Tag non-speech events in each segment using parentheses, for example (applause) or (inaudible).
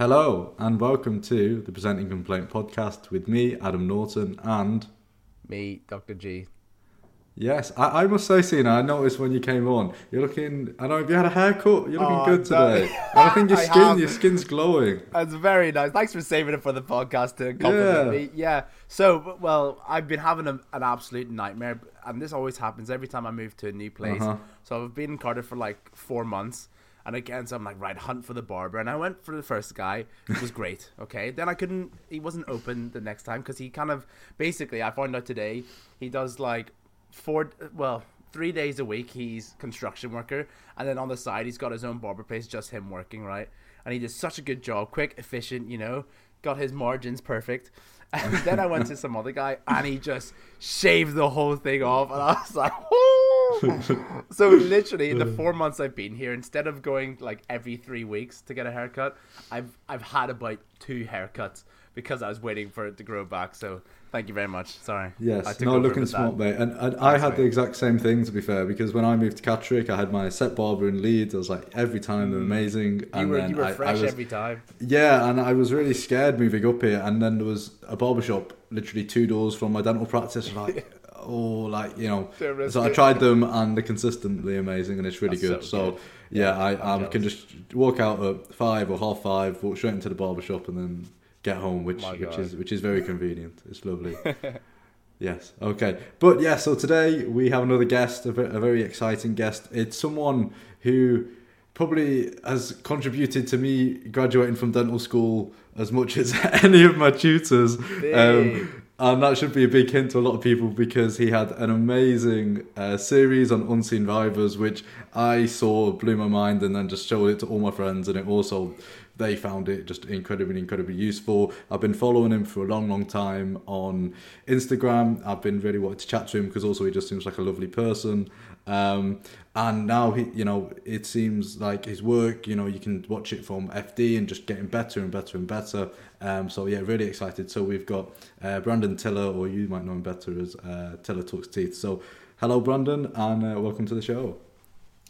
Hello and welcome to the Presenting Complaint podcast with me, Adam Naughton, and Me, Dr. G. yes, I, I must say, Sina, I noticed when you came on, you're looking. I don't know if you had a haircut, you're looking Oh, good today. and I think your (laughs) I skin, have. your skin's glowing. That's very nice. Thanks for saving it for the podcast to compliment Yeah. me. Yeah. So, well, I've been having a, an absolute nightmare, and this always happens every time I move to a new place. Uh-huh. So I've been in Cardiff for like four months. And again, so I'm like, right, hunt for the barber. And I went for the first guy. It was great. (laughs) Okay. Then I couldn't, he wasn't open the next time because he kind of, basically, I found out today, he does like four, well, three days a week. He's construction worker. And then on the side, he's got his own barber place, just him working, right? And he did such a good job, quick, efficient, you know, got his margins perfect. (laughs) And then I went to some other guy and he just shaved the whole thing off. And I was like, "Woo!" (laughs) (laughs) so literally in the four months I've been here, instead of going like every three weeks to get a haircut, I've I've had about two haircuts because I was waiting for it to grow back. So thank you very much. Sorry. Yes, no, looking that. smart, mate. And, and I had the exact same thing, to be fair, because when I moved to Catterick, I had my set barber in Leeds. I was like, every time they're amazing. Mm. You and were then you were I, fresh I was, every time. Yeah, and I was really scared moving up here, and then there was a barber shop literally two doors from my dental practice. Like, (laughs) oh, like you know. So I tried them, and they're consistently amazing, and it's really good. so So, good. yeah, I I'm um, can just walk out at five or half five, walk straight into the barber shop, and then get home, which My which God. is which is very convenient. It's lovely. (laughs) Yes. Okay. But yeah. So today we have another guest, a, a very exciting guest. It's someone who probably has contributed to me graduating from dental school as much as (laughs) any of my tutors. Big. Um, and that should be a big hint to a lot of people because he had an amazing uh, series on Unseen Rivers, which I saw, blew my mind, and then just showed it to all my friends. And it also, they found it just incredibly, incredibly useful. I've been following him for a long, long time on Instagram. I've been really wanting to chat to him because also he just seems like a lovely person. Um, and now he, you know, it seems like his work, you know, you can watch it from FD and just getting better and better and better. Um, so yeah, really excited. So we've got uh, Brandon Tiller, or you might know him better as uh, Tiller Talks Teeth. So hello, Brandon, and uh, welcome to the show.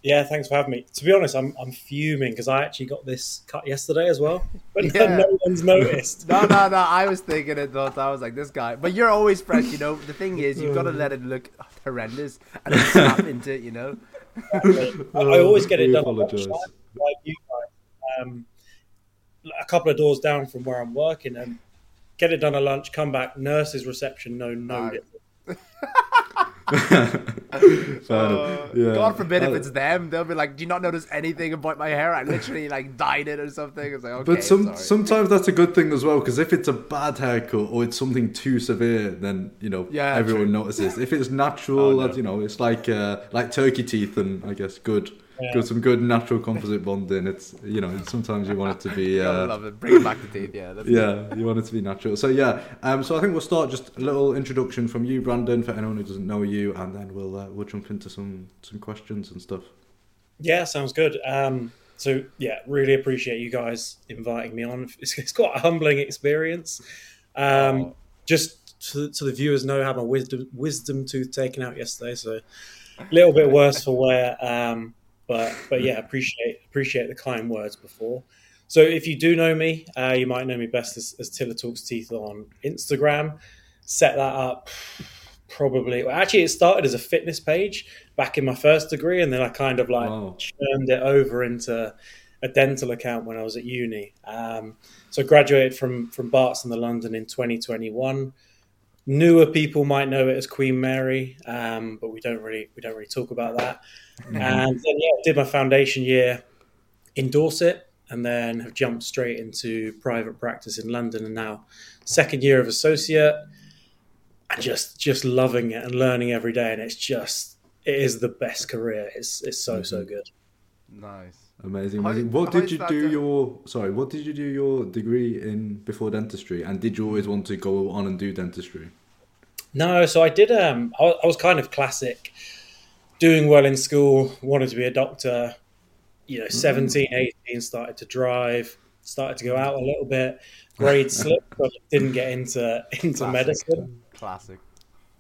Yeah, thanks for having me. To be honest, I'm I'm fuming because I actually got this cut yesterday as well, (laughs) but Yeah. no one's noticed. No, no, no. I was thinking it. Thought I was like this guy, but you're always fresh. You know. The thing is, you've got to let it look horrendous and then snap (laughs) into it. You know. I, I always get it We done. apologise. Like you guys, um, a couple of doors down from where I'm working, and get it done at lunch. Come back, nurses reception, no, no. (laughs) (laughs) Fair. Yeah. Uh, God forbid if Uh, it's them, they'll be like, "Do you not notice anything about my hair? I literally like dyed it or something." It's like, okay, But some sorry. sometimes that's a good thing as well because if it's a bad haircut or it's something too severe, then you know Yeah, everyone true. notices. If it's (laughs) natural, Oh, no. you know, it's like uh, like turkey teeth and I guess good, Yeah. good some good natural composite bonding. It's you know sometimes you want it to be. (laughs) Gotta Uh, love it. Bring it back to teeth. Yeah. That's yeah, you want it to be natural. So yeah, um, so I think we'll start just a little introduction from you, Brandon, for anyone who doesn't know you, and then we'll uh, we'll jump into some some questions and stuff. Yeah, sounds good. Um, so yeah, really appreciate you guys inviting me on. It's, it's quite a humbling experience. Um, Oh. Just so, so the viewers know, I had my wisdom wisdom tooth taken out yesterday, so a little bit worse for wear. Um, but but yeah, appreciate appreciate the kind words before. So if you do know me, uh, you might know me best as, as Tiller Talks Teeth on Instagram. Set that up probably. Well, actually, it started as a fitness page back in my first degree, and then I kind of like Wow. churned it over into a dental account when I was at uni. Um, so graduated from from Barts in the London in 2021. Newer people might know it as Queen Mary, um, but we don't really we don't really talk about that. And then yeah, did my foundation year in Dorset, and then have jumped straight into private practice in London, and now second year of associate. And just just loving it and learning every day, and it's just it is the best career. It's it's so so good. Nice. Amazing, How- amazing. What how did you do done? your sorry? What did you do your degree in before dentistry? And did you always want to go on and do dentistry? No, so I did. Um, I, I was kind of classic, doing well in school, wanted to be a doctor. You know, 17, 18, started to drive, started to go out a little bit. (laughs) Grade slipped, but didn't get into into Classic. medicine. Classic.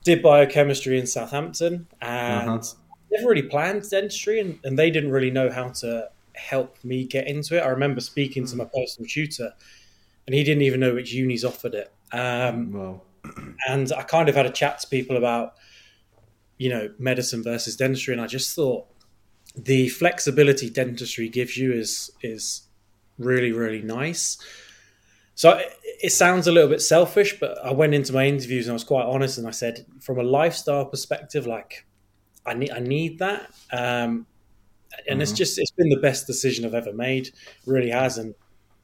Did biochemistry in Southampton, and Uh-huh. never really planned dentistry, and, and they didn't really know how to helped me get into it. I remember speaking to my personal tutor, and he didn't even know which unis offered it. Um, Well, and I kind of had a chat to people about, you know, medicine versus dentistry, and I just thought the flexibility dentistry gives you is is really really nice. So it, it sounds a little bit selfish, but I went into my interviews and I was quite honest, and I said, from a lifestyle perspective, like I need I need that, um, and it's Mhm. just it's been the best decision I've ever made. Really has, and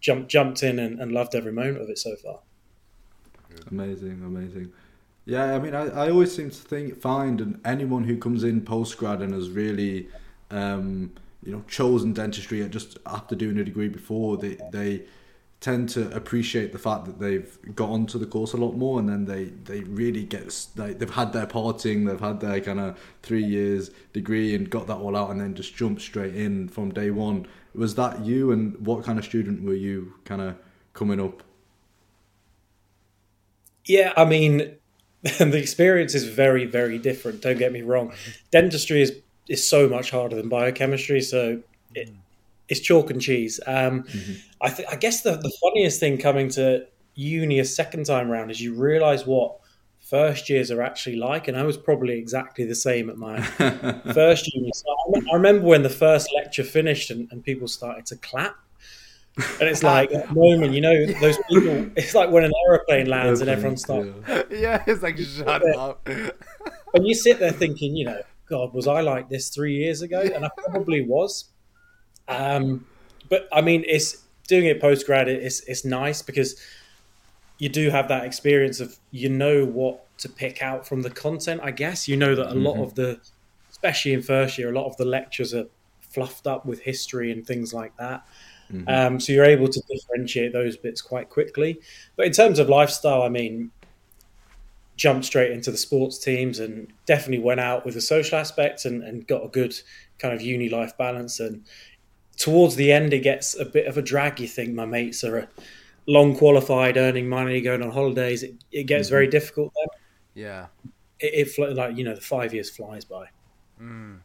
jumped jumped in and, and loved every moment of it so far. Amazing, amazing. Yeah, I mean, I, I always seem to think find and anyone who comes in post grad and has really, um, you know, chosen dentistry at just after doing a degree before, they they tend to appreciate the fact that they've got onto the course a lot more, and then they they really get like they've had their parting, they've had their kind of three years degree and got that all out, and then just jump straight in from day one. Was that you, and what kind of student were you, kind of coming up? Yeah, I mean, (laughs) the experience is very, very different. Don't get me wrong. Dentistry is is so much harder than biochemistry, so it, it's chalk and cheese. Um, I, th- I guess the, the funniest thing coming to uni a second time round is you realise what first years are actually like, and I was probably exactly the same at my (laughs) first uni. So I, I remember when the first lecture finished and, and people started to clap. And it's like that moment, you know, those people. It's like when an aeroplane lands and everyone starts Yeah. yeah, it's like shut up. and you sit there thinking, you know, God, was I like this three years ago? And I probably was. Um, but I mean, it's doing it post grad. It's it's nice because you do have that experience of you know what to pick out from the content. I guess you know that a lot of the, especially in first year, a lot of the lectures are fluffed up with history and things like that. Um, so you're able to differentiate those bits quite quickly. But in terms of lifestyle, I mean, jumped straight into the sports teams and definitely went out with the social aspects and, and got a good kind of uni life balance. And towards the end, it gets a bit of a drag. You think my mates are uh, long qualified, earning money, going on holidays. It, it gets mm-hmm. very difficult then. Yeah. It, it like you know the five years flies by. Mm.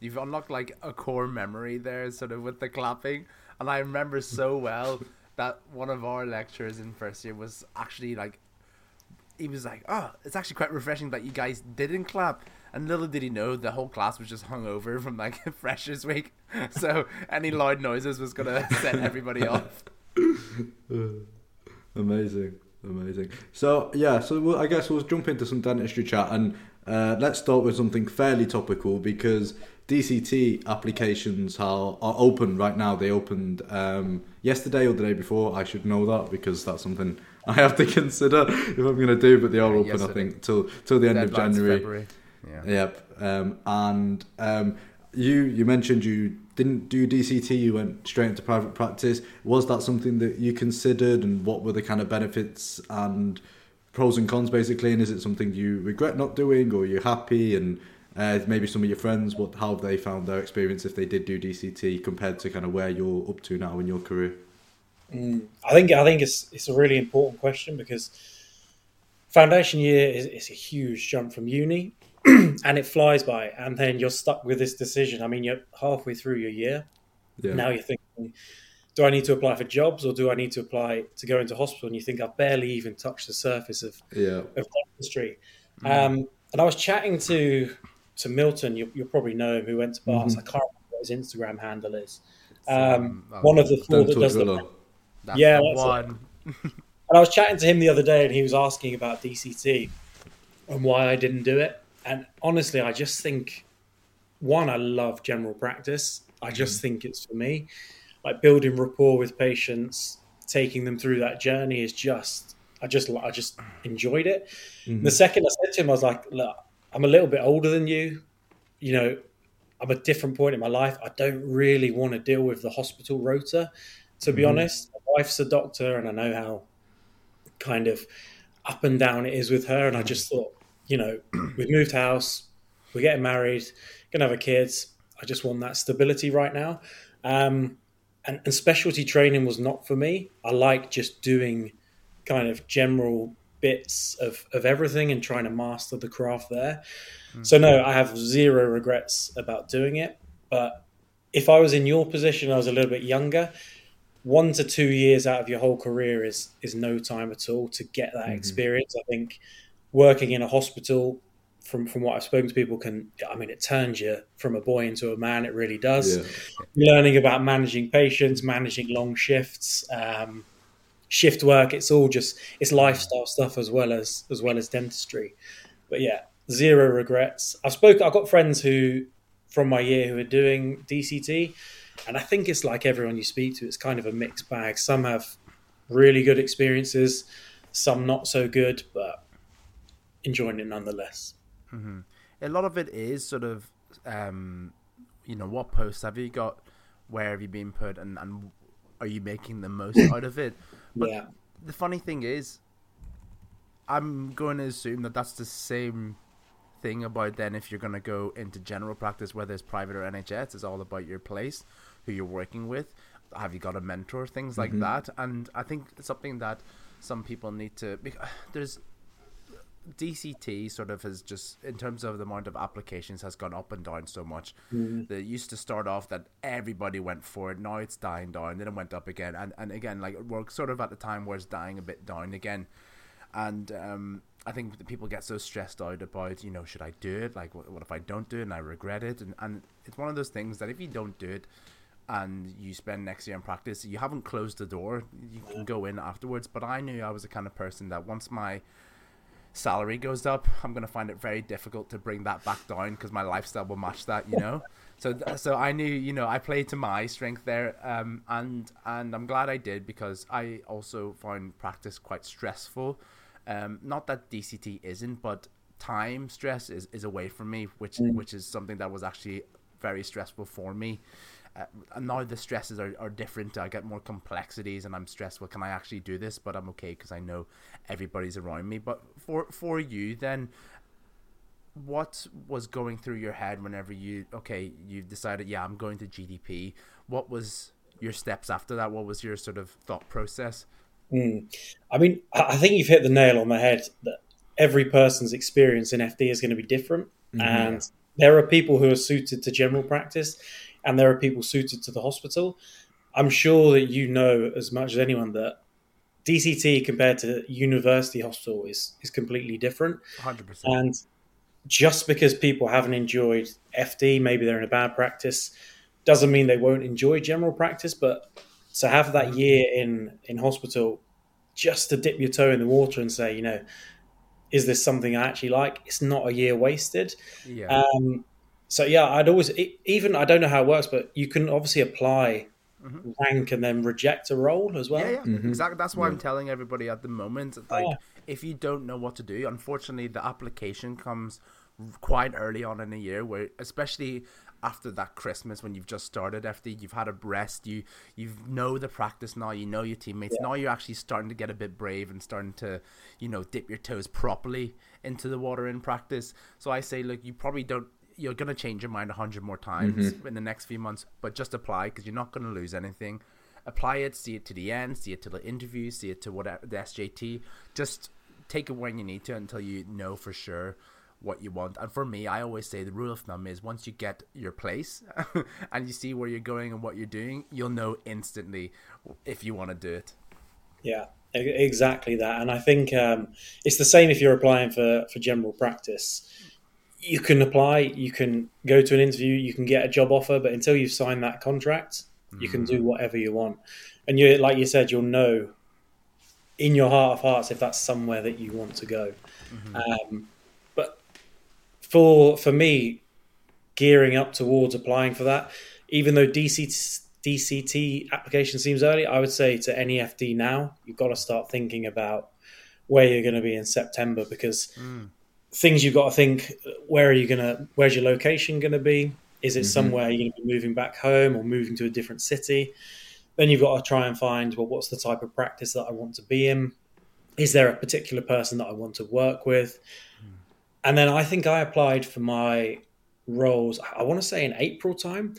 You've unlocked like a core memory there, sort of with the clapping. And I remember so (laughs) well that one of our lecturers in first year was actually like, he was like, "Oh, it's actually quite refreshing that you guys didn't clap." And little did he know, the whole class was just hung over from like (laughs) Freshers Week, (laughs) so any loud noises was gonna (laughs) set everybody off. Amazing, amazing. So yeah, so we'll, I guess we'll jump into some dentistry chat, and uh, let's start with something fairly topical because DCT applications are, are open right now. They opened um, yesterday or the day before. I should know that because that's something I have to consider if I'm going to do. But they are Yeah, open, I think, till till the end of January. February. Yeah. Yep. Um, and um, you you mentioned you didn't do DCT. You went straight into private practice. Was that something that you considered, and what were the kind of benefits and pros and cons, basically? And is it something you regret not doing, or you're happy? And uh, maybe some of your friends, what how have they found their experience if they did do DCT compared to kind of where you're up to now in your career? I think I think it's it's a really important question because foundation year is, is a huge jump from uni, (clears throat) and it flies by, and then you're stuck with this decision. I mean, you're halfway through your year Yeah. now. You're thinking, do I need to apply for jobs or do I need to apply to go into hospital? And you think I've barely even touched the surface of Yeah. of dentistry. Um, and I was chatting to to Milton. You, you'll probably know him, who went to Barts. I can't remember what his Instagram handle is. Um, um, one of the four that does the driller. That's Yeah, the that's one. And I was chatting to him the other day, and he was asking about DCT and why I didn't do it. And honestly, I just think one, I love general practice. I just mm. think it's for me. Like building rapport with patients, taking them through that journey is just, I just, I just enjoyed it. Mm-hmm. The second I said to him, I was like, look, I'm a little bit older than you. You know, I'm a different point in my life. I don't really want to deal with the hospital rota, to be mm-hmm. honest. My wife's a doctor, and I know how kind of up and down it is with her. And I mm-hmm. just thought, you know, (clears throat) we've moved house, we're getting married, gonna have a kids. I just want that stability right now. Um, and, and specialty training was not for me. I like just doing kind of general bits of, of everything and trying to master the craft there. So no, I have zero regrets about doing it, but if I was in your position, I was a little bit younger. One to two years out of your whole career is is no time at all to get that Mhm. experience. I think working in a hospital, from from what I've spoken to people, can I mean it turns you from a boy into a man. It really does. Yeah. Learning about managing patients, managing long shifts, um, shift work. It's all just it's lifestyle stuff as well as as well as dentistry. But yeah, zero regrets. I've spoke. I've got friends who from my year who are doing DCT, and I think it's like everyone you speak to. It's kind of a mixed bag. Some have really good experiences, some not so good, but enjoying it nonetheless. a lot of it is sort of um you know what posts have you got? Where have you been put? And, and are you making the most (coughs) out of it? But yeah, the funny thing is i'm going to assume that that's the same thing about then if you're going to go into general practice whether it's private or nhs it's all about your place who you're working with have you got a mentor things like that? And i think it's something that some people need to bec- (sighs) there's DCT sort of has just in terms of the amount of applications has gone up and down so much. That it used to start off that everybody went for it. Now it's dying down. Then it went up again, and and again like we're sort of at the time where it's dying a bit down again. And um, I think that people get so stressed out about you know should I do it? Like what, what if I don't do it and I regret it? And and it's one of those things that if you don't do it and you spend next year in practice, you haven't closed the door. You can go in afterwards. But I knew I was the kind of person that once my salary goes up, I'm gonna find it very difficult to bring that back down because my lifestyle will match that, you know. (laughs) So, so I knew, you know, I played to my strength there, um, and and I'm glad I did because I also found practice quite stressful. Um, not that DCT isn't, but time stress is, is away from me, which which is something that was actually very stressful for me. Uh, and now the stresses are, are different. I get more complexities, and I'm stressed. Well, can I actually do this? But I'm okay because I know everybody's around me. But for for you, then, what was going through your head whenever you okay you decided yeah I'm going to GDP? What was your steps after that? What was your sort of thought process? Mm. I mean, I I think you've hit the nail on the head that every person's experience in FD is going to be different. And there are people who are suited to general practice, and there are people suited to the hospital. I'm sure that you know as much as anyone that DCT compared to university hospital is, is completely different. 100%. And just because people haven't enjoyed FD, maybe they're in a bad practice, doesn't mean they won't enjoy general practice. But to have that year in in hospital, just to dip your toe in the water and say, you know, is this something I actually like? It's not a year wasted. yeah. Um, so yeah, I'd always e- even I don't know how it works, but you can obviously apply rank and then reject a role as well. Yeah, yeah, Mhm. exactly. That's why I'm telling everybody at the moment. Like, Yeah. if you don't know what to do, unfortunately, the application comes quite early on in the year, where especially after that Christmas when you've just started FD, you've had a rest, you you know the practice now, you know your teammates. Now you're actually starting to get a bit brave and starting to, you know, dip your toes properly into the water in practice. So I say, look, you probably don't. You're gonna change your mind a hundred more times in the next few months, but just apply because you're not gonna lose anything apply it, see it to the end, see it to the interview, see it to whatever the SJT. Just take it when you need to until you know for sure what you want. And for me, I always say the rule of thumb is once you get your place (laughs) and you see where you're going and what you're doing, you'll know instantly if you want to do it. Yeah, exactly that. And I think um, it's the same if you're applying for, for general practice. You can apply, you can go to an interview, you can get a job offer, but until you've signed that contract, you can mm. do whatever you want. And you, like you said, you'll know in your heart of hearts if that's somewhere that you want to go. Mm-hmm. Um, but for for me, gearing up towards applying for that, even though DC, DCT application seems early, I would say to any FD now, you've got to start thinking about where you're going to be in September because mm. Things you've got to think where are you going to, where's your location going to be? Is it mm-hmm. somewhere you're going to be moving back home or moving to a different city? Then you've got to try and find, well, what's the type of practice that I want to be in? Is there a particular person that I want to work with? Hmm. And then I think I applied for my roles, I want to say in April time.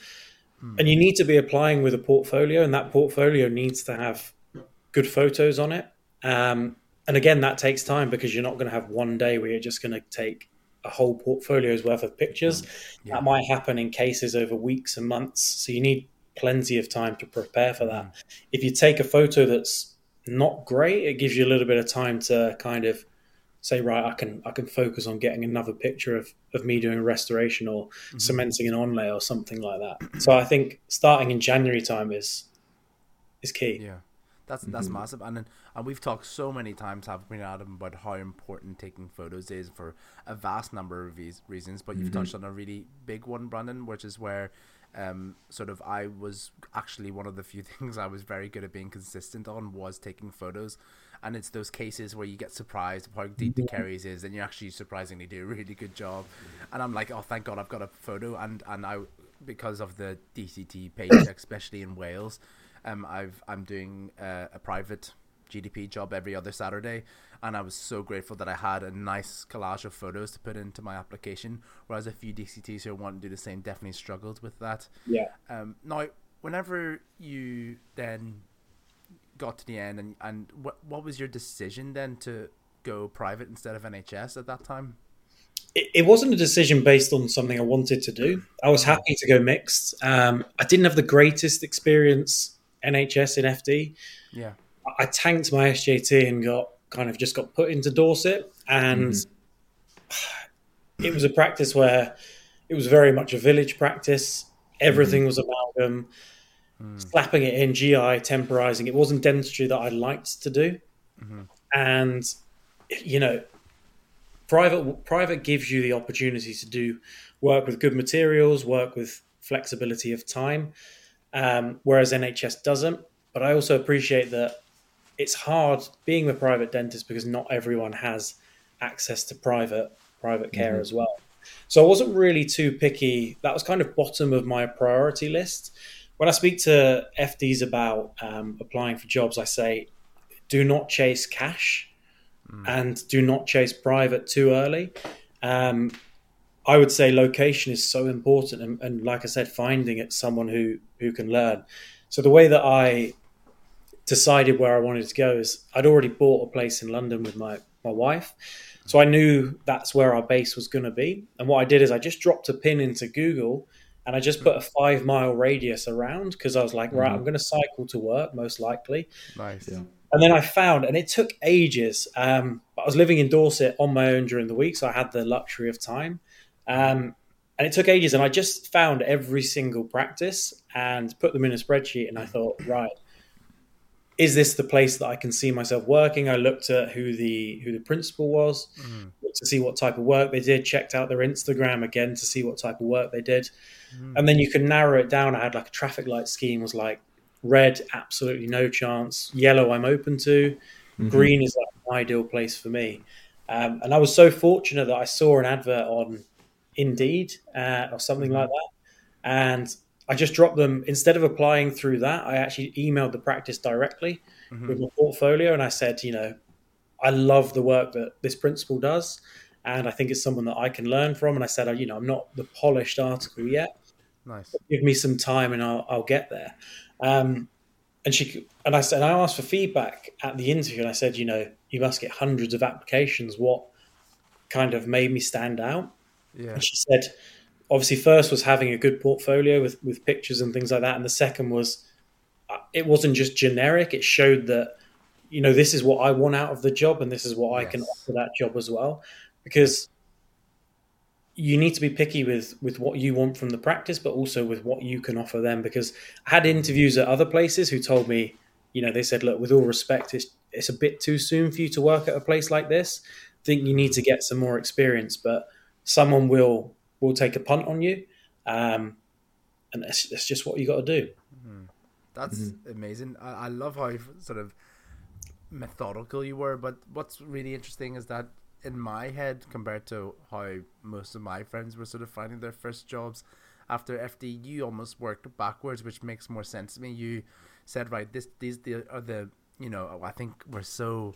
Hmm. And you need to be applying with a portfolio, and that portfolio needs to have good photos on it. Um, and again, that takes time because you're not going to have one day where you're just going to take a whole portfolio's worth of pictures. Yeah. That might happen in cases over weeks and months. So you need plenty of time to prepare for that. Mm. If you take a photo that's not great, it gives you a little bit of time to kind of say, right, I can I can focus on getting another picture of, of me doing a restoration or mm-hmm. cementing an onlay or something like that. So I think starting in January time is is key. Yeah, that's that's massive, and and we've talked so many times, have been Adam, about how important taking photos is for a vast number of these reasons. But you've touched on a really big one, Brandon, which is where, um, sort of I was actually one of the few (laughs) things I was very good at being consistent on was taking photos, and it's those cases where you get surprised how deep the caries is, and you actually surprisingly do a really good job, and I'm like, oh, thank God, I've got a photo, and and I because of the DCT page, (coughs) especially in Wales um, I've I'm doing uh, a private GDP job every other Saturday, and I was so grateful that I had a nice collage of photos to put into my application. Whereas a few DCTs who want to do the same definitely struggled with that. Yeah. Um, now, whenever you then got to the end, and and what what was your decision then to go private instead of NHS at that time? it, it wasn't a decision based on something I wanted to do. I was happy to go mixed. Um, I didn't have the greatest experience NHS in FD. Yeah. I tanked my SJT and got kind of just got put into Dorset, and mm-hmm. it was a practice where it was very much a village practice. Everything mm-hmm. was amalgam, mm. slapping it in GI, temporizing. It wasn't dentistry that I liked to do, mm-hmm. and you know, private private gives you the opportunity to do work with good materials, work with flexibility of time, um, whereas NHS doesn't. But I also appreciate that it's hard being a private dentist because not everyone has access to private private care as well. So I wasn't really too picky. That was kind of bottom of my priority list. When I speak to FDs about um, applying for jobs, I say, do not chase cash and do not chase private too early. Um, I would say location is so important, and, and like I said, finding it someone who who can learn. So the way that I decided where I wanted to go is I'd already bought a place in London with my my wife, so I knew that's where our base was going to be. And what I did is I just dropped a pin into Google. And I just put a five mile radius around because I was like, right, I'm going to cycle to work most likely. Nice. Yeah. And then I found, and it took ages. Um, but I was living in Dorset on my own during the week, so I had the luxury of time. Um, and it took ages, and I just found every single practice and put them in a spreadsheet. And I thought, right, is this the place that I can see myself working? I looked at who the who the principal was to see what type of work they did. Checked out their Instagram again to see what type of work they did, and then you can narrow it down. I had like a traffic light scheme was like red, absolutely no chance. Yellow, I'm open to. Green is like an ideal place for me. Um, and I was so fortunate that I saw an advert on Indeed uh, or something like that, and I just dropped them instead of applying through that. I actually emailed the practice directly with my portfolio, and I said, you know, I love the work that this principal does, and I think it's someone that I can learn from. And I said, you know, I'm not the polished article yet. Nice. Give me some time, and I'll, I'll get there. Um, and she and I said, I asked for feedback at the interview, and I said, you know, you must get hundreds of applications. What kind of made me stand out? Yeah. And she said, obviously, first was having a good portfolio with with pictures and things like that, and the second was uh, it wasn't just generic. It showed that you know this is what I want out of the job, and this is what I can offer that job as well, because you need to be picky with with what you want from the practice, but also with what you can offer them. Because I had interviews at other places who told me, you know, they said, look, with all respect, it's it's a bit too soon for you to work at a place like this. think you need to get some more experience, but someone will will take a punt on you, um, and that's, that's just what you got to do. That's amazing. I, I love how sort of methodical you were. But what's really interesting is that in my head, compared to how most of my friends were sort of finding their first jobs after FD, you almost worked backwards, which makes more sense to me. You said, right, this these the, are the you know I think we're so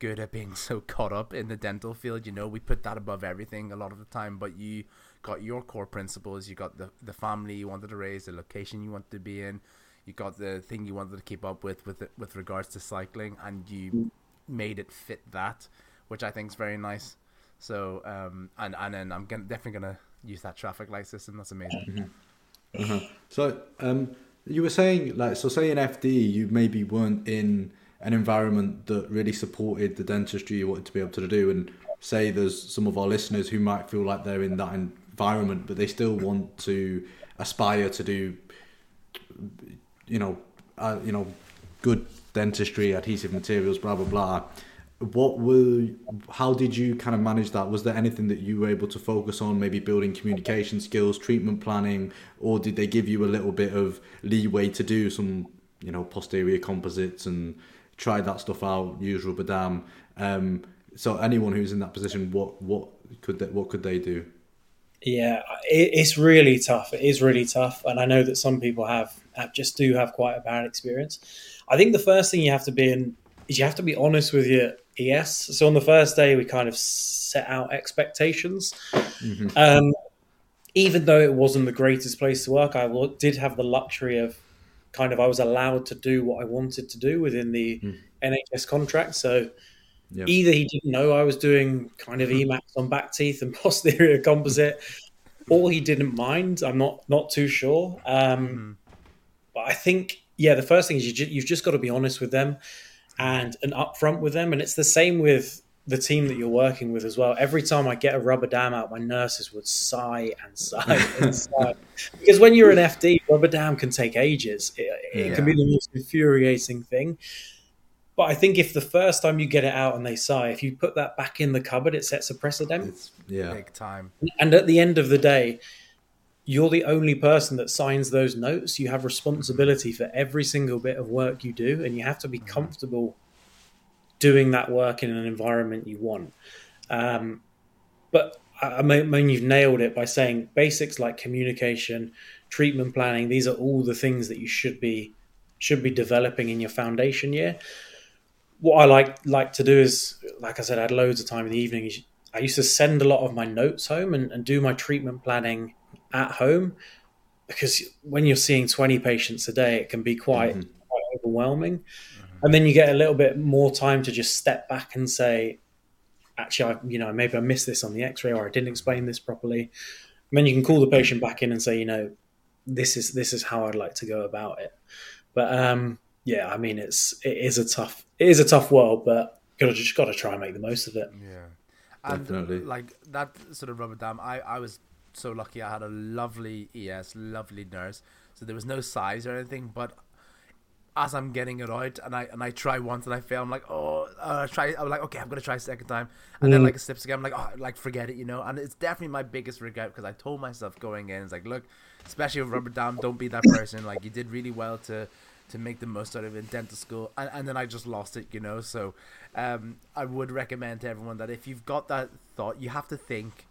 good at being (laughs) so caught up in the dental field. You know, we put that above everything a lot of the time. But you got your core principles. You got the the family you wanted to raise, the location you wanted to be in. You got the thing you wanted to keep up with with with regards to cycling, and you made it fit that, which I think is very nice. So um, and and then I'm gonna, definitely gonna use that traffic light system. That's amazing. Uh-huh. So um, you were saying like so say in FD you maybe weren't in an environment that really supported the dentistry you wanted to be able to do. And say there's some of our listeners who might feel like they're in that environment but they still want to aspire to do you know uh, you know good dentistry adhesive materials blah blah blah. What were how did you kind of manage that? Was there anything that you were able to focus on maybe building communication skills treatment planning or did they give you a little bit of leeway to do some you know posterior composites and try that stuff out use rubber dam um, so anyone who's in that position what what could they, what could they do yeah it, it's really tough it is really tough and i know that some people have, have just do have quite a bad experience i think the first thing you have to be in is you have to be honest with your ES. So on the first day, we kind of set out expectations. Mm-hmm. Um, even though it wasn't the greatest place to work, I did have the luxury of kind of I was allowed to do what I wanted to do within the mm. NHS contract. So either he didn't know I was doing kind of mm-hmm. Emax on back teeth and (laughs) posterior composite, or he didn't mind. I'm not not too sure. Um, mm. But I think yeah, the first thing is you you've just got to be honest with them and and upfront with them. And it's the same with the team that you're working with as well. Every time I get a rubber dam out, my nurses would sigh and sigh and (laughs) sigh. Because when you're an FD, rubber dam can take ages. It, it yeah. can be the most infuriating thing. But I think if the first time you get it out and they sigh, if you put that back in the cupboard, it sets a precedent. It's, yeah, big time. And at the end of the day, you're the only person that signs those notes. You have responsibility for every single bit of work you do, and you have to be mm-hmm. comfortable doing that work in an environment you want. Um, but I mean, you've nailed it by saying basics like communication, treatment planning. These are all the things that you should be should be developing in your foundation year. What I like like to do is, like I said, I had loads of time in the evening. I used to send a lot of my notes home and, and do my treatment planning at home because when you're seeing 20 patients a day, it can be quite, mm-hmm. quite overwhelming. Mm-hmm. And then you get a little bit more time to just step back and say, actually, I, you know, maybe I missed this on the x ray or I didn't explain this properly. And then you can call the patient back in and say, you know, this is this is how I'd like to go about it. But um, yeah, I mean, it's it is a tough it is a tough world, but gotta just got to try and make the most of it. Yeah, and Definitely. like that sort of rubber dam. I I was so lucky I had a lovely ES, lovely nurse. So there was no sighs or anything, but as I'm getting it out and I and I try once and I fail, I'm like, oh, uh, try. I'm like, okay, I'm gonna try a second time, and mm. then like it slips again. I'm like, oh, like forget it, you know. And it's definitely my biggest regret because I told myself going in, it's like, look, especially with rubber dam, don't be that person. Like you did really well to to make the most out of it in dental school, and, and then I just lost it, you know. So um, I would recommend to everyone that if you've got that thought, you have to think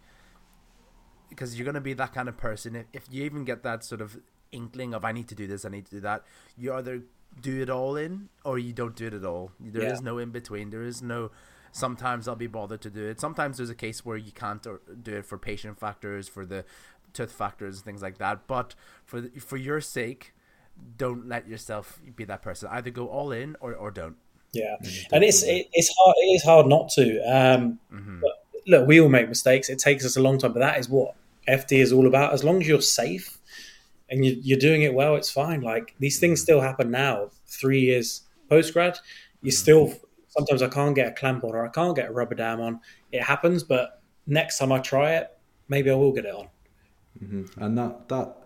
because you're going to be that kind of person. If, if you even get that sort of inkling of I need to do this, I need to do that, you're either do it all in or you don't do it at all. There yeah. is no in between. There is no. Sometimes I'll be bothered to do it. Sometimes there's a case where you can't do it for patient factors, for the tooth factors, and things like that. But for the, for your sake, don't let yourself be that person. Either go all in or, or don't. Yeah, mm-hmm. and it's it, it's hard. It is hard not to. Um, mm-hmm. But look, we all make mistakes. It takes us a long time, but that is what FD is all about. As long as you're safe and you, are doing it well, it's fine. Like these things still happen now. Three years post grad, you mm-hmm. still sometimes I can't get a clamp on or I can't get a rubber dam on. It happens, but next time I try it, maybe I will get it on. Mm-hmm. And that that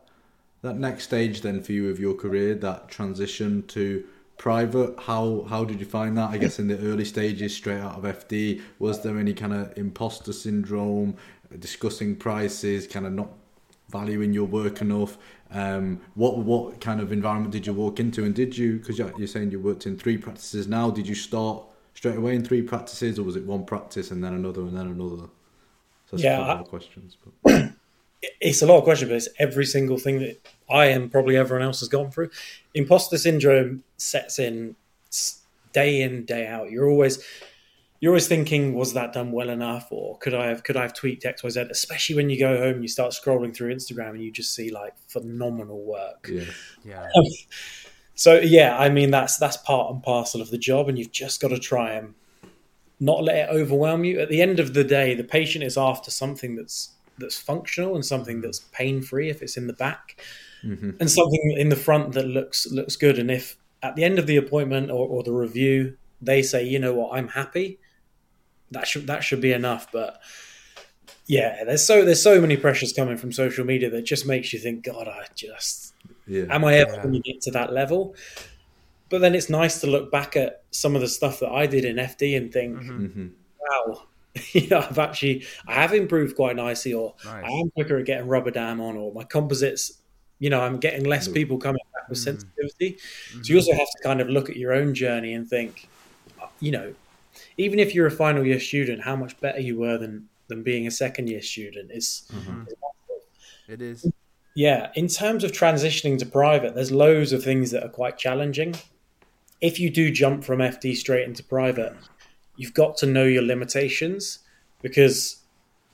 that next stage then for you of your career, that transition to private how how did you find that i guess in the early stages straight out of fd was there any kind of imposter syndrome discussing prices, kind of not valuing your work enough. Um, what what kind of environment did you walk into, and did you? Because you're saying you worked in three practices now. Did you start straight away in three practices, or was it one practice and then another and then another? So yeah, of questions. But. (clears throat) it's a lot of questions, but it's every single thing that I and probably everyone else has gone through. Imposter syndrome sets in day in day out. You're always you're always thinking, was that done well enough, or could I have could I have tweaked X Y Z? Especially when you go home, and you start scrolling through Instagram, and you just see like phenomenal work. Yeah, yeah. Um, (laughs) so yeah, I mean that's that's part and parcel of the job, and you've just got to try and not let it overwhelm you. At the end of the day, the patient is after something that's that's functional and something that's pain free if it's in the back, mm-hmm. and something in the front that looks looks good. And if at the end of the appointment or, or the review they say, you know what, I'm happy, that should that should be enough. But yeah, there's so there's so many pressures coming from social media that just makes you think, God, I just yeah. am I ever yeah. going to get to that level? But then it's nice to look back at some of the stuff that I did in FD and think, mm-hmm. mm-hmm. wow, (laughs) you know, I've actually I have improved quite nicely, or nice. I am quicker at getting rubber dam on, or my composites. You know, I'm getting less people coming back with mm-hmm. sensitivity. Mm-hmm. So you also have to kind of look at your own journey and think, you know, even if you're a final year student, how much better you were than than being a second year student is. Mm-hmm. It is. Yeah, in terms of transitioning to private, there's loads of things that are quite challenging. If you do jump from FD straight into private, you've got to know your limitations because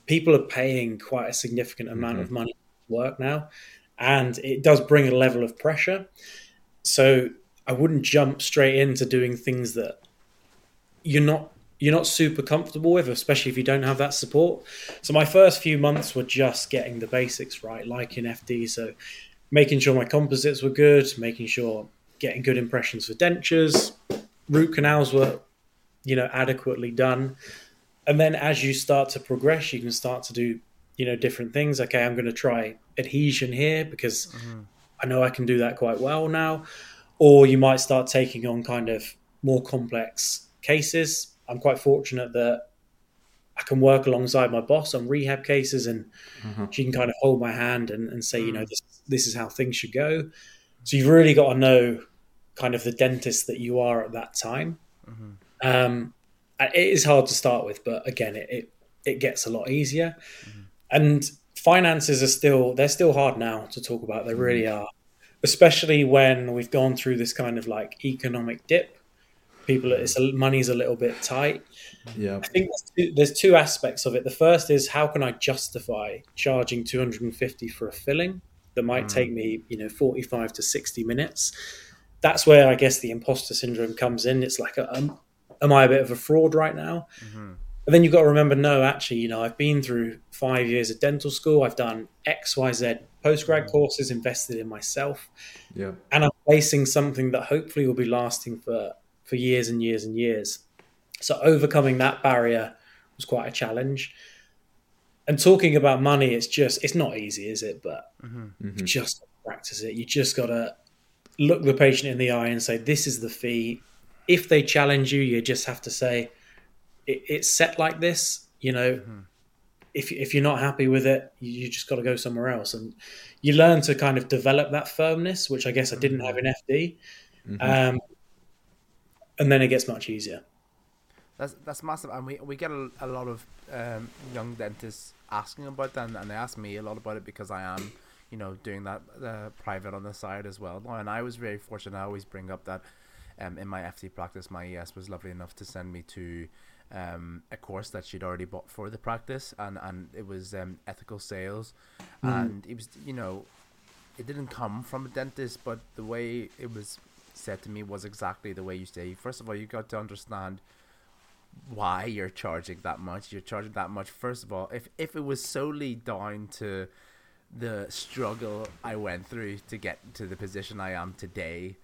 people are paying quite a significant amount mm-hmm. of money to work now, and it does bring a level of pressure. So I wouldn't jump straight into doing things that you're not you're not super comfortable with, especially if you don't have that support. So my first few months were just getting the basics right, like in FD. So making sure my composites were good, making sure getting good impressions for dentures, root canals were, you know, adequately done. And then as you start to progress, you can start to do, you know, different things. Okay, I'm going to try adhesion here because mm-hmm. I know I can do that quite well now. Or you might start taking on kind of more complex cases. I'm quite fortunate that I can work alongside my boss on rehab cases, and mm-hmm. she can kind of hold my hand and, and say, mm you know, this this is how things should go. So you've really got to know kind of the dentist that you are at that time. Mm-hmm. Um, it is hard to start with, but again, it it, it gets a lot easier. Mm-hmm. And finances are still they're still hard now to talk about. They really mm-hmm. are, especially when we've gone through this kind of like economic dip people it's a, money's a little bit tight yeah i think there's two, there's two, aspects of it the first is how can i justify charging 250 for a filling that might mm. take me you know 45 to 60 minutes that's where i guess the imposter syndrome comes in it's like um, am i a bit of a fraud right now mm-hmm. But then you've got to remember, no, actually, you know, I've been through five years of dental school. I've done X, Y, Z postgrad mm. courses, invested in myself. Yeah. And I'm facing something that hopefully will be lasting for for years and years and years. So overcoming that barrier was quite a challenge. And talking about money, it's just it's not easy, is it? But mm-hmm. you mm-hmm. just practice it. You just gotta look the patient in the eye and say, "This is the fee." If they challenge you, you just have to say, it, "It's set like this." You know, mm-hmm. if if you're not happy with it, you just got to go somewhere else. And you learn to kind of develop that firmness, which I guess I didn't have in FD. Mm-hmm. Um, and then it gets much easier. That's that's massive, and we we get a, a lot of um, young dentists asking about that, and, and, they ask me a lot about it because I am, you know, doing that uh, private on the side as well. And I was very fortunate. I always bring up that um, in my FD practice, my ES was lovely enough to send me to um, a course that she'd already bought for the practice, and and it was um, ethical sales, mm. and it was you know, it didn't come from a dentist, but the way it was said to me was exactly the way you say. First of all, you got to understand why you're charging that much. You're charging that much. First of all, if if it was solely down to the struggle I went through to get to the position I am today,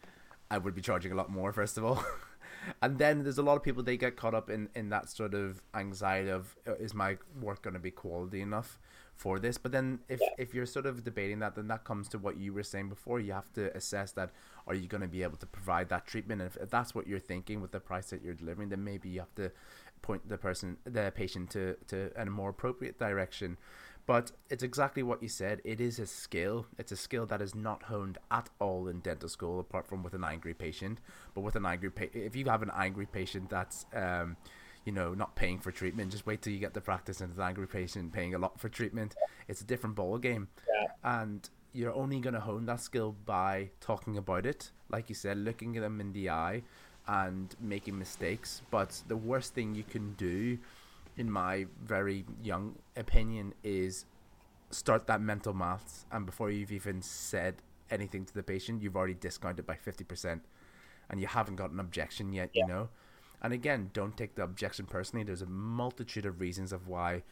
I would be charging a lot more. First of all. (laughs) and then there's a lot of people they get caught up in in that sort of anxiety of uh, is my work going to be quality enough for this but then if yeah. if you're sort of debating that then that comes to what you were saying before you have to assess that are you going to be able to provide that treatment? And if that's what you're thinking with the price that you're delivering, then maybe you have to point the person, the patient, to to a more appropriate direction. But it's exactly what you said. It is a skill. It's a skill that is not honed at all in dental school, apart from with an angry patient. But with an angry patient, if you have an angry patient that's, um, you know, not paying for treatment, just wait till you get the practice and the angry patient paying a lot for treatment. It's a different ball game. Yeah. And you're only going to hone that skill by talking about it, like you said, looking at them in the eye and making mistakes. But the worst thing you can do, in my very young opinion, is start that mental maths. And before you've even said anything to the patient, you've already discounted by 50%. And you haven't got an objection yet, yeah. you know? And again, don't take the objection personally. There's a multitude of reasons of why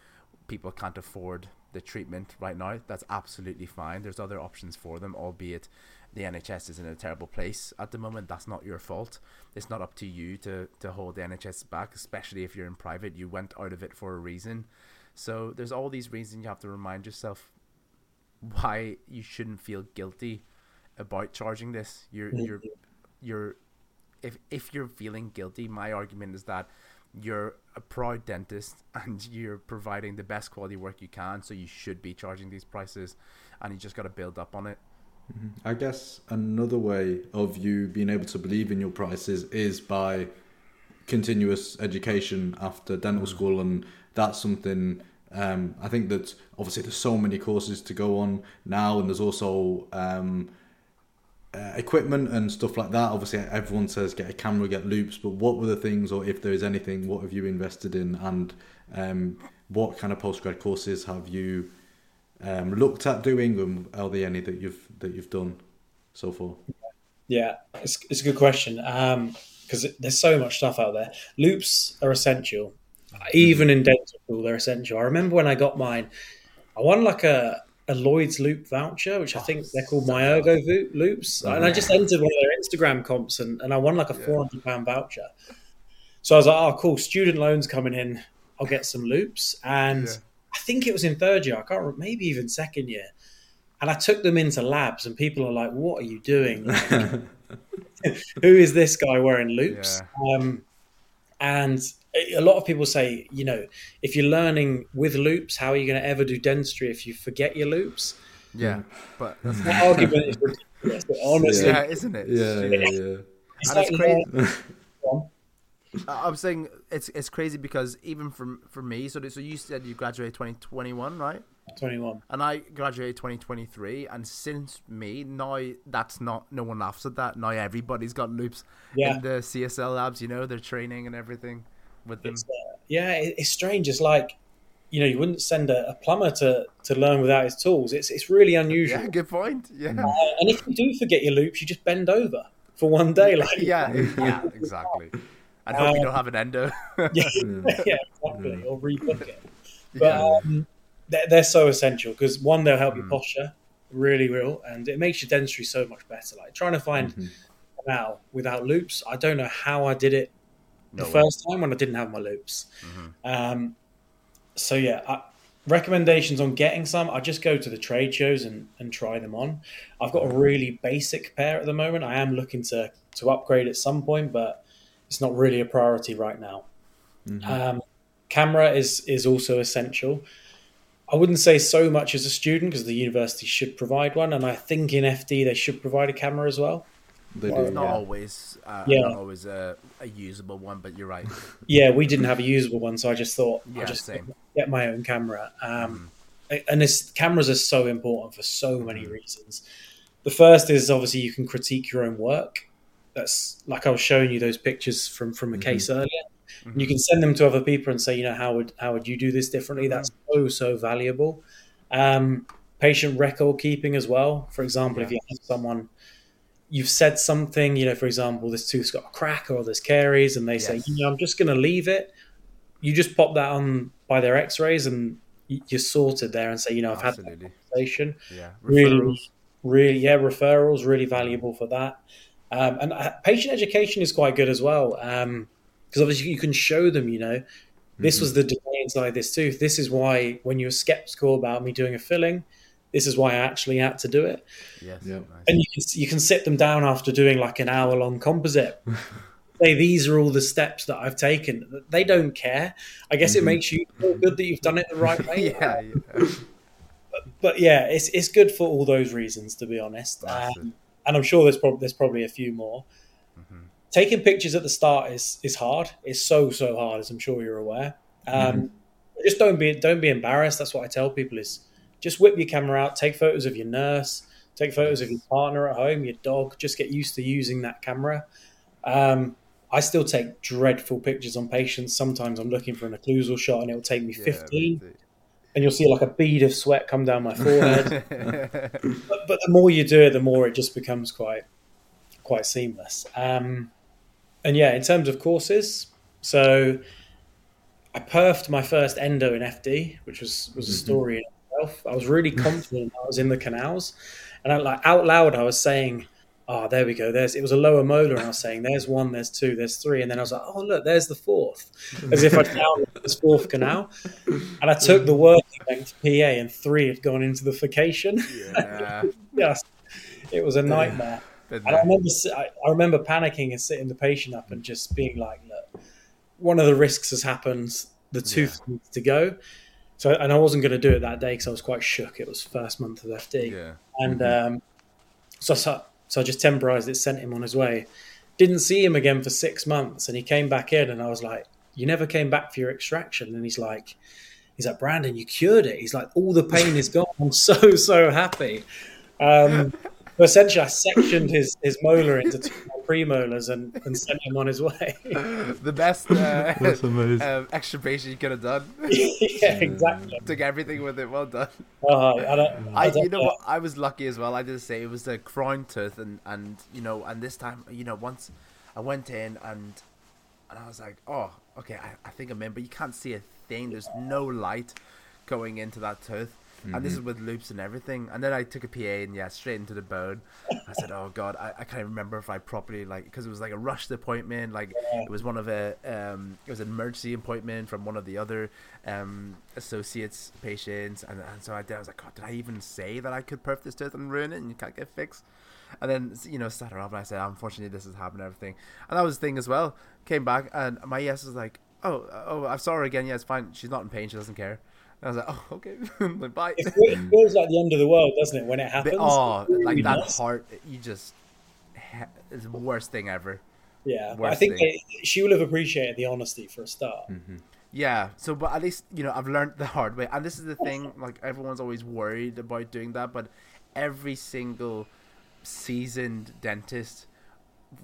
people can't afford the treatment right now. That's absolutely fine. There's other options for them, albeit the NHS is in a terrible place at the moment. That's not your fault. It's not up to you to, to hold the NHS back, especially if you're in private. You went out of it for a reason. So there's all these reasons you have to remind yourself why you shouldn't feel guilty about charging this. You're Mm-hmm. you're you're if if you're feeling guilty, my argument is that you're a proud dentist (laughs) and you're providing the best quality work you can, so you should be charging these prices, and you just got to build up on it. I guess another way of you being able to believe in your prices is by continuous education after dental school, and that's something. Um, I think that obviously there's so many courses to go on now, and there's also um, uh, equipment and stuff like that. Obviously, everyone says get a camera, get loupes, but what were the things, or if there is anything, what have you invested in, and um, what kind of postgrad courses have you um, looked at doing, and are there any that you've that you've done so far? Yeah, it's, it's a good question because there's so much stuff out there. Loupes are essential, even in dental school. They're essential. I remember when I got mine, I won like a, a Lloyd's Loop voucher, which I think they're called Myogo Loops, and I just entered one of their Instagram comps, and, and I won like a hundred pound voucher. So I was like, oh, cool, student loans coming in. I'll get some loupes, and Yeah. I think it was in third year. I can't remember, maybe even second year. And I took them into labs, and people are like, "What are you doing? (laughs) Like, (laughs) who is this guy wearing loupes?" Um, and a lot of people say, you know, if you're learning with loupes, how are you going to ever do dentistry if you forget your loupes? Yeah, but that's, That (laughs) argument is ridiculous. (laughs) but Honestly, yeah, isn't it? Yeah, yeah, yeah. it's like it's crazy. learning- (laughs) I- I'm saying it's it's crazy because even for for me, so so you said you graduated 2021, right? 21. And I graduated 2023, and since me, now that's not no one laughs at that. Now everybody's got loupes Yeah. in the CSL labs. You know, they're training and everything with them. It's, uh, yeah, it, it's strange. It's like, you know, you wouldn't send a, a plumber to, to learn without his tools. It's it's really unusual. Yeah, (laughs) good point. Yeah, Uh, and if you do forget your loupes, you just bend over for one day. Like, yeah, yeah, exactly. And hope you don't have an endo. (laughs) (laughs) yeah, yeah, exactly, or rebook it. But um, they're, they're so essential because one, they'll help your posture, really will, and it makes your dentistry so much better. Like trying to find now without loupes, I don't know how I did it the way. first time when I didn't have my loupes. Um, so yeah, I, recommendations on getting some. I just go to the trade shows and, and try them on. I've got a really basic pair at the moment. I am looking to to upgrade at some point, but it's not really a priority right now. Um, camera is is also essential. I wouldn't say so much as a student because the university should provide one, and I think in FD they should provide a camera as well. They Well, do. not Yeah. always, uh, Yeah. not always a, a usable one, but you're right. Yeah, we didn't have a usable one, so I just thought Yeah, I'll just same. get my own camera. Um, And this cameras are so important for so many reasons. The first is obviously you can critique your own work. That's like I was showing you those pictures from from a case earlier. And you can send them to other people and say, you know, how would how would you do this differently? That's so so valuable. Um, patient record keeping as well. For example, if you have someone you've said something, you know, for example, this tooth's got a crack or there's caries, and they say, you know, I'm just going to leave it. You just pop that on by their X-rays, and you're sorted there, and say, you know, I've had that Absolutely. conversation. Yeah. Really, Referrals. really, yeah, referrals really valuable for that. Um, and uh, patient education is quite good as well, because obviously you can show them, you know, this was the delay inside this tooth. This is why when you were skeptical about me doing a filling, this is why I actually had to do it. Yes. Yeah. nice. And you can you can sit them down after doing like an hour long composite. (laughs) Say these are all the steps that I've taken. They don't care. I guess it makes you feel good that you've done it the right (laughs) way. yeah, yeah. But yeah, it's it's good for all those reasons, to be honest. Um, and I'm sure there's probably there's probably a few more. Taking pictures at the start is is hard. It's so so hard, as I'm sure you're aware. Um, Just don't be don't be embarrassed. That's what I tell people: is just whip your camera out, take photos of your nurse, take photos of your partner at home, your dog. Just get used to using that camera. Um, I still take dreadful pictures on patients. Sometimes I'm looking for an occlusal shot, and it'll take me 15 that's and you'll see like a bead of sweat come down my forehead. (laughs) but, but the more you do it, the more it just becomes quite quite seamless. Um, and yeah, in terms of courses, So I perfed my first endo in FD, which was was a story I was really confident I was in the canals, and I, like out loud, I was saying, "Oh, there we go. There's." It was a lower molar, and I was saying, "There's one, there's two, there's three. and then I was like, "Oh, look, there's the fourth, as if I'd found this (laughs) fourth canal. And I took the working length PA, and three had gone into the furcation. Yeah. (laughs) yes, it was a nightmare. And I remember, I I remember panicking and sitting the patient up and just being like, "Look, one of the risks has happened. The tooth needs to go." So, and I wasn't going to do it that day because I was quite shook. It was first month of FD, Yeah. and um, so, so so I just temporized it, sent him on his way. Didn't see him again for six months, and he came back in, and I was like, "You never came back for your extraction," and he's like. He's like, Brandon, you cured it. He's like, all the pain is gone. I'm so, so happy. Um, essentially, I sectioned his, his molar into two premolars and, and sent him on his way. (laughs) the best uh, (laughs) That's amazing. (laughs) um, extirpation you could have done. yeah, exactly. Took everything with it. Well done. Uh, I don't, I I, don't you know know. what? I was lucky as well. I did say it was the crown tooth, and and you know, and this time, you know, once I went in and and I was like, oh, okay, I, I think I'm in, but you can't see a thing. There's no light going into that tooth. And this is with loupes and everything. And then I took a PA and yeah, straight into the bone. I said, "Oh God, I, I can't remember if I properly like because it was like a rushed appointment. Like it was one of a um, it was an emergency appointment from one of the other um associates patients. And, and so I did. I was like, God, did I even say that I could perf this tooth and ruin it and you can't get fixed? And then you know sat her up and I said, unfortunately, this has happened. and Everything, and that was the thing as well. Came back and my yes was like, oh, oh, I saw her again. Yeah, it's fine. She's not in pain. She doesn't care. I was like, oh, okay, (laughs) like, bye. It feels like the end of the world, doesn't it, when it happens? But, oh, really like that does. heart, you just it's the worst thing ever. Yeah, I think that she will have appreciated the honesty for a start. Mm-hmm. Yeah. So, but at least you know I've learned the hard way, and this is the thing. Like everyone's always worried about doing that, but every single seasoned dentist,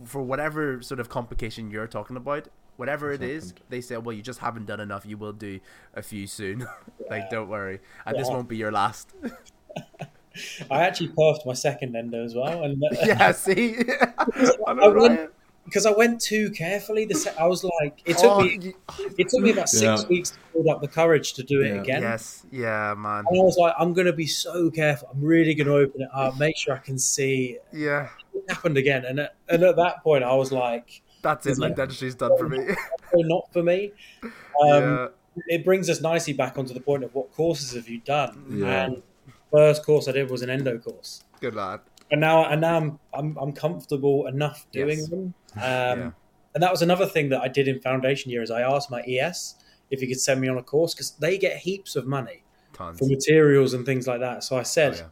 for whatever sort of complication you're talking about, whatever it is, happened. they say, "Well, you just haven't done enough. You will do a few soon. Yeah. (laughs) like, don't worry, and this won't be your last." (laughs) I actually perfed my second endo as well, and uh, (laughs) yeah. See, I I went- because I went too carefully, the se- I was like, it took Oh, me, it took me about six Yeah. weeks to build up the courage to do it Yeah. again. Yes. Yeah, man. And I was like, I'm going to be so careful. I'm really going to open it up, make sure I can see. Yeah. It happened again, and at, and at that point, I was like, That's it. Like dentistry's done for me. (laughs) oh, not for me. (laughs) Um, yeah. It brings us nicely back onto the point of what courses have you done? Yeah. And first course I did was an endo course. Good lad. and now and now I'm I'm, I'm comfortable enough doing Yes. them. (laughs) Um, Yeah. And that was another thing that I did in foundation year is I asked my ES if he could send me on a course because they get heaps of money Tons. for materials and things like that. So I said, Oh, yeah.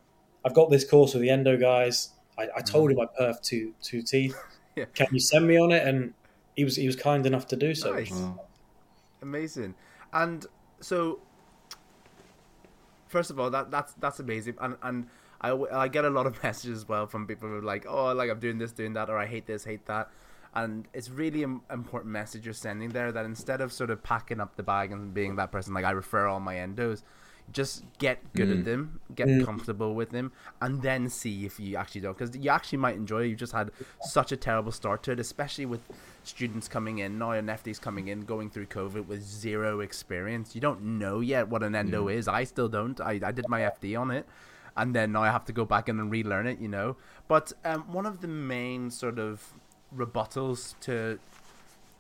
I've got this course with the endo guys. I, I told him I perf two two teeth. Yeah. Can you send me on it? And he was he was kind enough to do so. Nice. Wow. Amazing. And so, first of all, that that's that's amazing. And and I, w- I get a lot of (laughs) messages as well from people who are like, oh, like I'm doing this, doing that, or I hate this, hate that. And it's really an important message you're sending there that instead of sort of packing up the bag and being that person, like I refer all my endos, just get good at them, get Mm. comfortable with them, and then see if you actually don't. Because you actually might enjoy it. You just had such a terrible start to it, especially with students coming in now and FDs coming in, going through COVID with zero experience. You don't know yet what an endo is. I still don't. I, I did my FD on it. And then now I have to go back in and relearn it, you know. But um, one of the main sort of rebuttals to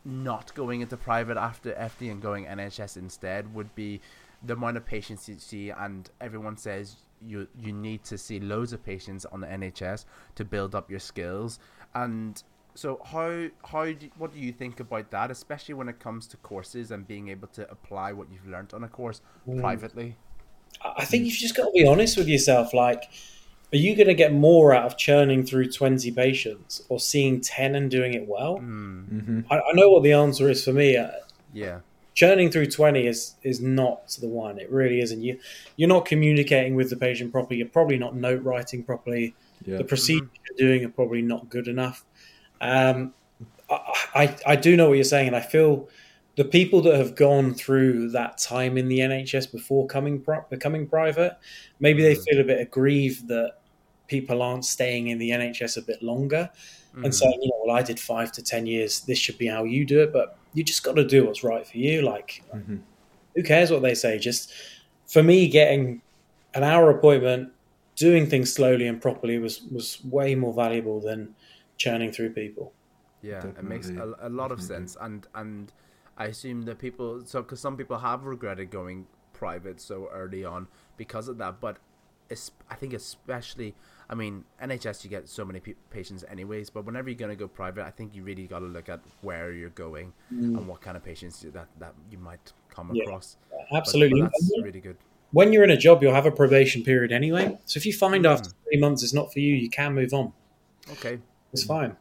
not going into private after FD and going NHS instead would be the amount of patients you see, and everyone says you you need to see loads of patients on the NHS to build up your skills. And so, how how do, what do you think about that, especially when it comes to courses and being able to apply what you've learnt on a course privately? I I think you've just got to be honest with yourself. Like, are you going to get more out of churning through 20 patients or seeing 10 and doing it well? hmm I, I know what the answer is for me. Uh, Yeah, churning through 20 is is not the one. It really isn't. You, you're not communicating with the patient properly. You're probably not note writing properly. Yeah. The procedures you're doing are probably not good enough. Um, I, I, I do know what you're saying, and I feel the people that have gone through that time in the NHS before coming pri- becoming private, maybe they feel a bit aggrieved that people aren't staying in the NHS a bit longer. And mm. saying, you know, well, I did five to ten years. This should be how you do it, but you just got to do what's right for you. Like, mm-hmm. who cares what they say? Just for me, getting an hour appointment, doing things slowly and properly was was way more valuable than churning through people. Yeah, it makes a, a lot of definitely. sense, and and I assume that people so because some people have regretted going private so early on because of that, but es- I think especially. I mean, NHS you get so many pe- patients anyways, but whenever you're gonna go private, I think you really got to look at where you're going and what kind of patients that that you might come Mm. Yeah, across. Absolutely. but that's really good. when you're in a job, you'll have a probation period anyway. So if you find Mm. after three months it's not for you, you can move on. Okay, It's fine.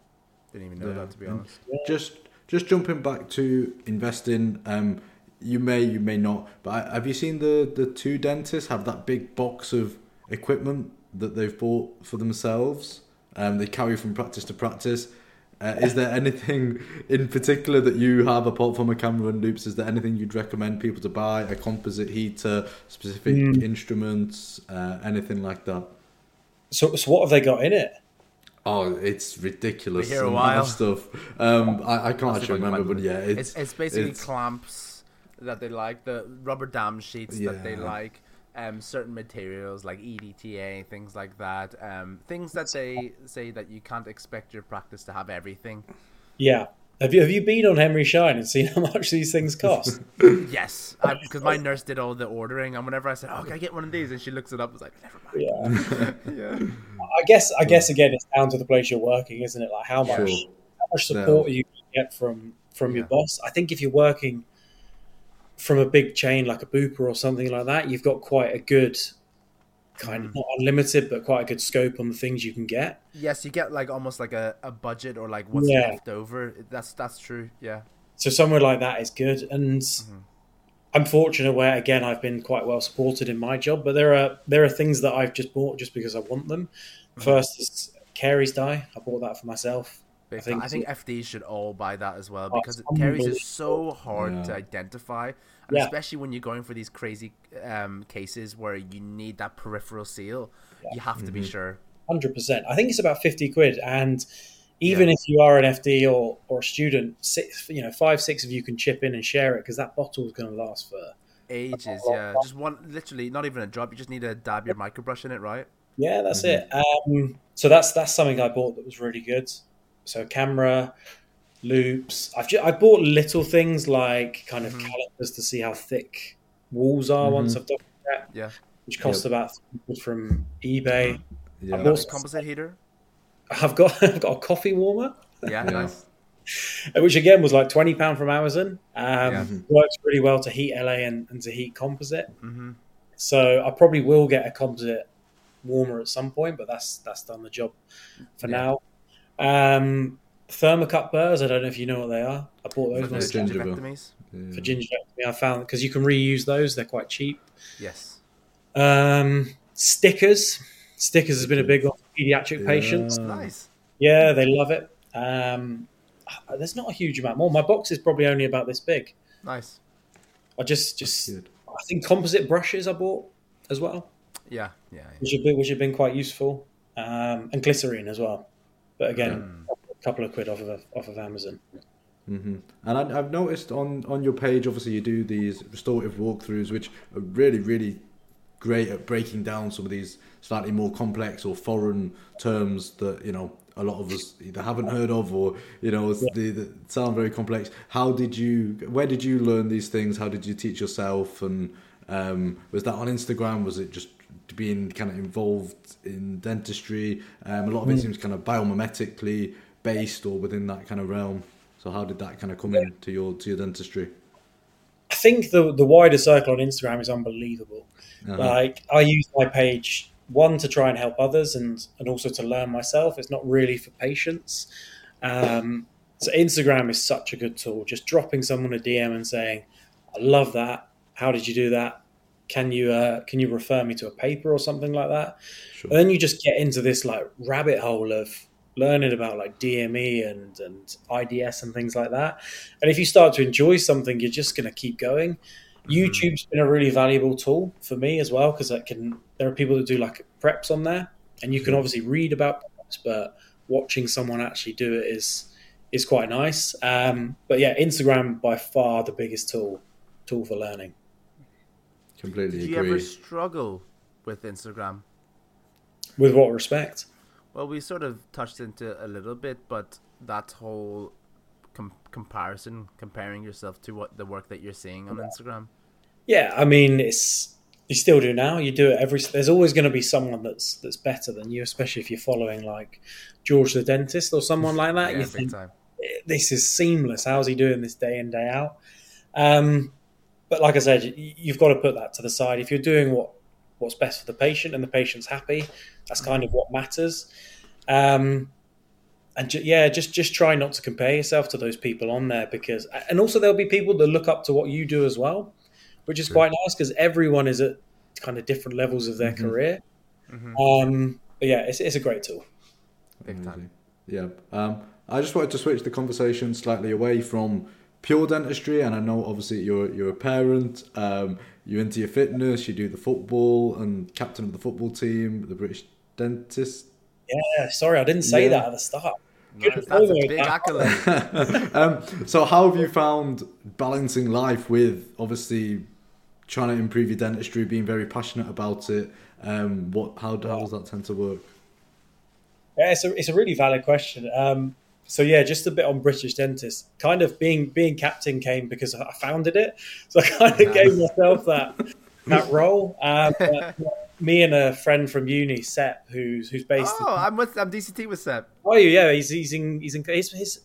didn't even know Yeah, that to be and honest. Just just jumping back to investing. Um, you may you may not, but I- have you seen the the two dentists have that big box of equipment that they've bought for themselves? Um, they carry from practice to practice. Uh, is there anything in particular that you have apart from a camera and loupes? Is there anything you'd recommend people to buy? A composite heater, specific Mm. instruments, uh, anything like that? So, so what have they got in it? Oh, it's ridiculous. We hear a while. stuff. Um, I, I can't I'll see if I actually remember, but yeah, it's It's, it's basically it's- clamps that they like, the rubber dam sheets that they like, um, certain materials like EDTA, things like that, um, things that they say that you can't expect your practice to have everything. Yeah. Have you have you been on Henry Schein and seen how (laughs) much these things cost? (laughs) Yes, because my nurse did all the ordering, and whenever I said, "Oh, can I get one of these?" and she looks it up, it's like, "Never mind." yeah. (laughs) Yeah, I guess I guess again it's down to the place you're working, isn't it? Like how much Sure. how much support you get from from your boss. I think if you're working from a big chain like a Bupa or something like that, you've got quite a good kind of not unlimited, but quite a good scope on the things you can get. yes, you get like almost like a, a budget or like what's Yeah. left over. That's that's true. Yeah, So somewhere like that is good. And Mm-hmm. I'm fortunate where again I've been quite well supported in my job, but there are there are things that I've just bought just because I want them. Mm-hmm. First is caries dye. I bought that for myself. Big I think time. I think FDs should all buy that as well Oh, because it's caries is so hard Yeah. to identify, and Yeah. especially when you're going for these crazy um, cases where you need that peripheral seal, you have to be Mm-hmm. sure. Hundred percent. I think it's about fifty quid, and even if you are an FD or, or a student, six, you know, five six of you can chip in and share it because that bottle is going to last for Ages, yeah. Just one, literally, not even a drop. You just need to dab your microbrush in it, right? yeah, that's it. Um, so that's that's something I bought that was really good. So camera, loupes. I've ju- I bought little things like kind of calipers to see how thick walls are once I've done that, Yeah. which cost about from eBay. yeah. I've Got a composite heater. I've got (laughs) I've got a coffee warmer. Yeah, Yeah. nice. (laughs) which again was like twenty pound from Amazon. Um, Yeah. Works really well to heat LA and, and to heat composite. hmm So I probably will get a composite warmer at some point, but that's that's done the job for Yeah. now. Um, thermocut burrs. I don't know if you know what they are. I bought those For ones ginger- gingivectomies. Yeah. for gingivitis. I found because you can reuse those; they're quite cheap. Yes. Um, stickers. Stickers has been a big one for pediatric patients. Yeah. Nice. Yeah, they love it. Um, there's not a huge amount more. My box is probably only about this big. Nice. I just just I think composite brushes I bought as well, Yeah. Yeah. which have been which have been quite useful, um, and glycerine as well. But again, a couple of quid off of off of Amazon. hmm And I, I've noticed on, on your page, obviously, you do these restorative walkthroughs, which are really, really great at breaking down some of these slightly more complex or foreign terms that you know a lot of us either haven't heard of or you know they, they sound very complex. How did you? Where did you learn these things? How did you teach yourself? And um, was that on Instagram? Was it just being kind of involved in dentistry? Um, a lot of it seems kind of biomimetically based or within that kind of realm. So how did that kind of come into your to your dentistry? I think the the wider circle on Instagram is unbelievable. Uh-huh. Like I use my page one to try and help others, and and also to learn myself. It's not really for patients. Um, so Instagram is such a good tool. Just dropping someone a DM and saying, "I love that. How did you do that? Can you uh, can you refer me to a paper or something like that?" Sure. And then you just get into this like rabbit hole of learning about like DME and and IDS and things like that. And if you start to enjoy something, you're just going to keep going. YouTube's been a really valuable tool for me as well because I can. There are people that do like preps on there, and you can obviously read about preps, but watching someone actually do it is is quite nice. Um, but yeah, Instagram by far the biggest tool tool for learning. Completely Did you agree. ever struggle with Instagram? With what respect? Well, we sort of touched into a little bit, but that whole com- comparison, comparing yourself to what the work that you're seeing on Instagram. Yeah, I mean it's you still do now. You do it every. There's always going to be someone that's that's better than you, especially if you're following like George the dentist or someone like that. (laughs) Yeah, you big think time. this is seamless. How's he doing this day in day out? Um, but like I said, you- you've got to put that to the side. If you're doing what what's best for the patient and the patient's happy, that's kind of what matters. Um, and ju- yeah, just just try not to compare yourself to those people on there because, and also there'll be people that look up to what you do as well, which is quite nice because everyone is at kind of different levels of their Mhm. career. Mhm. Um, but yeah, it's, it's a great tool. Big time. Yeah. Um, I just wanted to switch the conversation slightly away from pure dentistry, and I know obviously you're you're a parent. Um, you're into your fitness. You do the football and captain of the football team, the British dentist. Yeah, sorry, I didn't say Yeah. that at the start. Good Nice. That's a big accolade. (laughs) um, so how have you found balancing life with obviously trying to improve your dentistry, being very passionate about it? Um, what how, how does that tend to work? Yeah, it's a, it's a really valid question. Um, so yeah, just a bit on British dentists. Kind of being being captain came because I founded it, (laughs) so I kind of gave myself that that role. Um, (laughs) me and a friend from uni, Sep, who's who's based. oh, I'm with I'm DCT with in, oh yeah, he's he's in he's in his, his.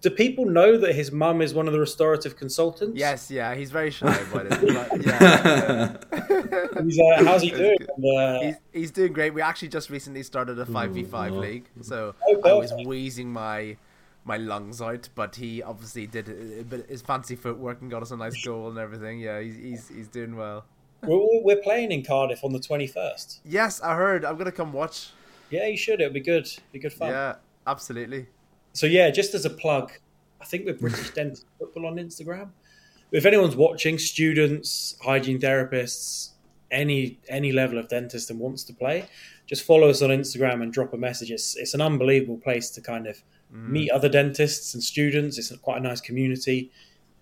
Do people know that his mum is one of the restorative consultants? Yes, yeah, he's very shy about it. But yeah, He's, uh, how's he doing? uh, he's, he's doing great. We actually just recently started a five v five wow. league, so Oh, I was wheezing my my lungs out. But he obviously did a bit his fancy footwork and got us a nice goal and everything. Yeah, he's he's, he's doing well. we're, we're playing in Cardiff on the twenty first. Yes, I heard. I'm gonna come watch. Yeah, you should. It'll be good. Be good fun. Yeah, absolutely. So yeah, just as a plug, I think we're British (laughs) Dentist Football on Instagram. If anyone's watching, students, hygiene therapists, any any level of dentist and wants to play, just follow us on Instagram and drop a message. It's it's an unbelievable place to kind of Mm. meet other dentists and students. It's quite a nice community.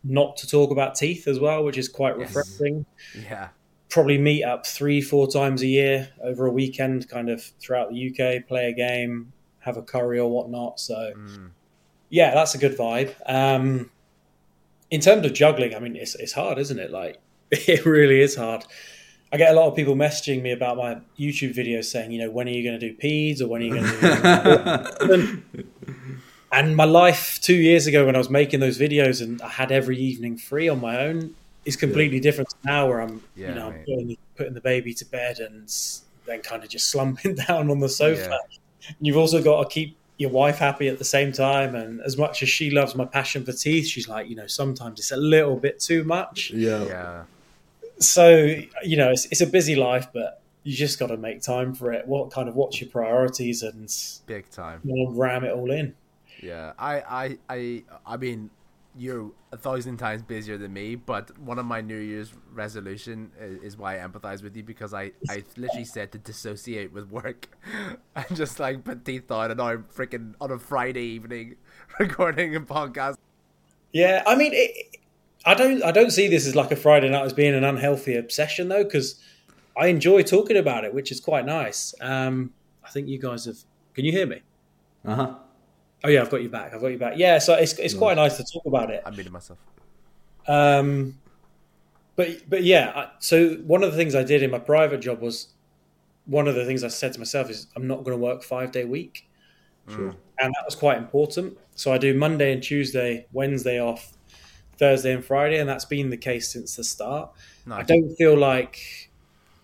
Not to talk about teeth as well, which is quite Yes. refreshing. Yeah, Probably meet up three, four times a year over a weekend, kind of throughout the UK, play a game, have a curry or whatnot. So Mm. yeah, that's a good vibe. Um, in terms of juggling, I mean, it's it's hard, isn't it? Like, (laughs) it really is hard. I get a lot of people messaging me about my YouTube videos saying, you know, when are you going to do peds or when are you going to do? (laughs) and my life two years ago when I was making those videos and I had every evening free on my own is completely different to now where I'm, Yeah, you know, I'm putting, putting the baby to bed and then kind of just slumping (laughs) down on the sofa. Yeah. You've also got to keep your wife happy at the same time. And as much as she loves my passion for teeth, she's like, you know, sometimes it's a little bit too much. yeah. yeah. So, you know, it's, it's a busy life, but you just got to make time for it. What kind of what's your priorities and Big time. you know, ram it all in. Yeah, I, I, I, I mean, you're a thousand times busier than me, but one of my New Year's resolution is, is why I empathize with you because I, I literally said to dissociate with work (laughs) and just like put teeth on, and now I'm freaking on a Friday evening (laughs) recording a podcast. Yeah, I mean, it, I don't, I don't see this as like a Friday night as being an unhealthy obsession though, because I enjoy talking about it, which is quite nice. Um, I think you guys have. Can you hear me? Uh huh. Oh yeah, I've got you back. I've got you back. Yeah, so it's it's quite nice to talk about it. I'm muting myself. Um, but but yeah, I, so one of the things I did in my private job was one of the things I said to myself is I'm not going to work five day week, Sure. and that was quite important. So I do Monday and Tuesday, Wednesday off, Thursday and Friday, and that's been the case since the start. I don't feel like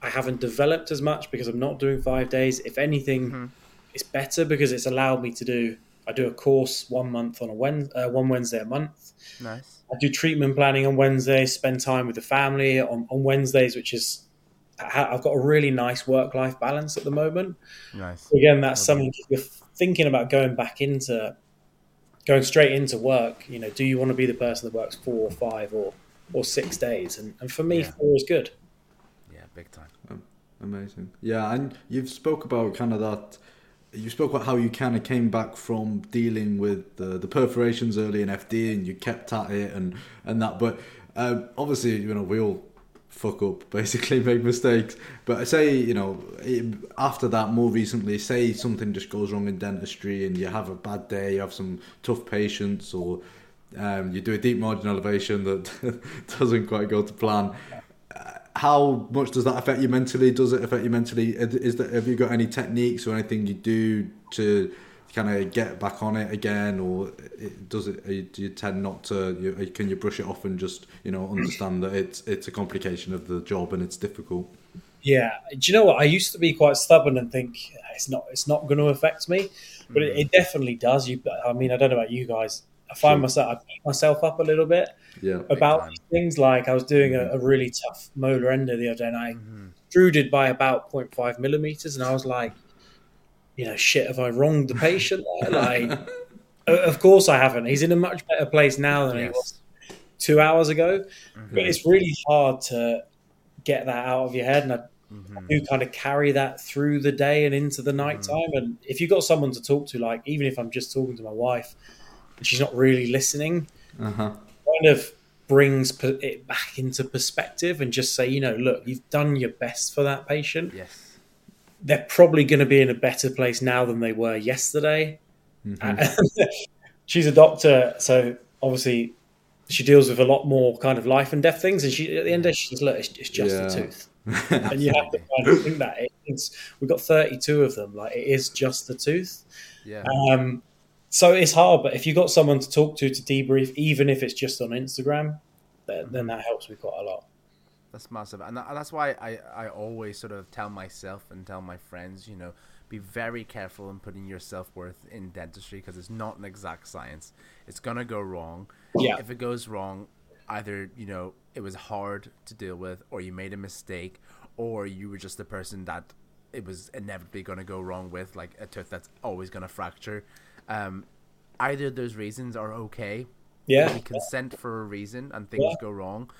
I haven't developed as much because I'm not doing five days. If anything, Mhm. it's better because it's allowed me to do. I do a course one month on a Wed uh, one Wednesday a month. Nice. I do treatment planning on Wednesdays, spend time with the family on, on Wednesdays, which is I- I've got a really nice work life balance at the moment. Nice. Again, that's Well something if you're thinking about going back into going straight into work. You know, do you want to be the person that works four or five or or six days? And, and for me, Yeah. four is good. Yeah, big time. Amazing. Yeah, and you've spoke about kind of that you spoke about how you kind of came back from dealing with the, the perforations early in FD and you kept at it and, and that. But um, obviously, you know, we all fuck up, (laughs) basically make mistakes. But I say, you know, after that, more recently, say something just goes wrong in dentistry and you have a bad day, you have some tough patients, or um, you do a deep margin elevation that (laughs) doesn't quite go to plan. How much does that affect you mentally? Does it affect you mentally? Is that have you got any techniques or anything you do to kind of get back on it again, or does it? Do you tend not to? You, can you brush it off and just you know understand that it's it's a complication of the job and it's difficult? Yeah, do you know what? I used to be quite stubborn and think it's not it's not going to affect me, but it, mm. it, definitely does. You, I mean, I don't know about you guys. I find sure. myself I beat myself up a little bit yeah, about things. Like I was doing a, a, really tough molar endo the other day, and I mm-hmm. extruded by about 0.5 millimeters, and I was like, you know, shit, have I wronged the patient? (laughs) like, of course I haven't. He's in a much better place now than yes. he was two hours ago. Mm-hmm. But it's really hard to get that out of your head, and I mm-hmm. do kind of carry that through the day and into the night time. Mm-hmm. And if you've got someone to talk to, like even if I'm just talking to my wife and she's not really listening, uh-huh. kind of brings it back into perspective and just say, you know, look, you've done your best for that patient. Yes they're probably going to be in a better place now than they were yesterday. Mm-hmm. (laughs) she's a doctor, so obviously she deals with a lot more kind of life and death things. And she, at the end of it, she says, "Look, it's, it's just yeah. a tooth," (laughs) and you have to kind of think that it's we've got thirty-two of them. Like it is just the tooth. Yeah. Um, so it's hard, but if you've got someone to talk to to debrief, even if it's just on Instagram, then, mm-hmm. then that helps me quite a lot. That's massive, and, that's why I, I always sort of tell myself and tell my friends, you know, be very careful in putting your self worth in dentistry because it's not an exact science. It's gonna go wrong. Yeah. If it goes wrong, either you know it was hard to deal with, or you made a mistake, or you were just the person that it was inevitably gonna go wrong with, like a tooth that's always gonna fracture. Um, either those reasons are okay. Yeah. We consent for a reason, and things yeah. go wrong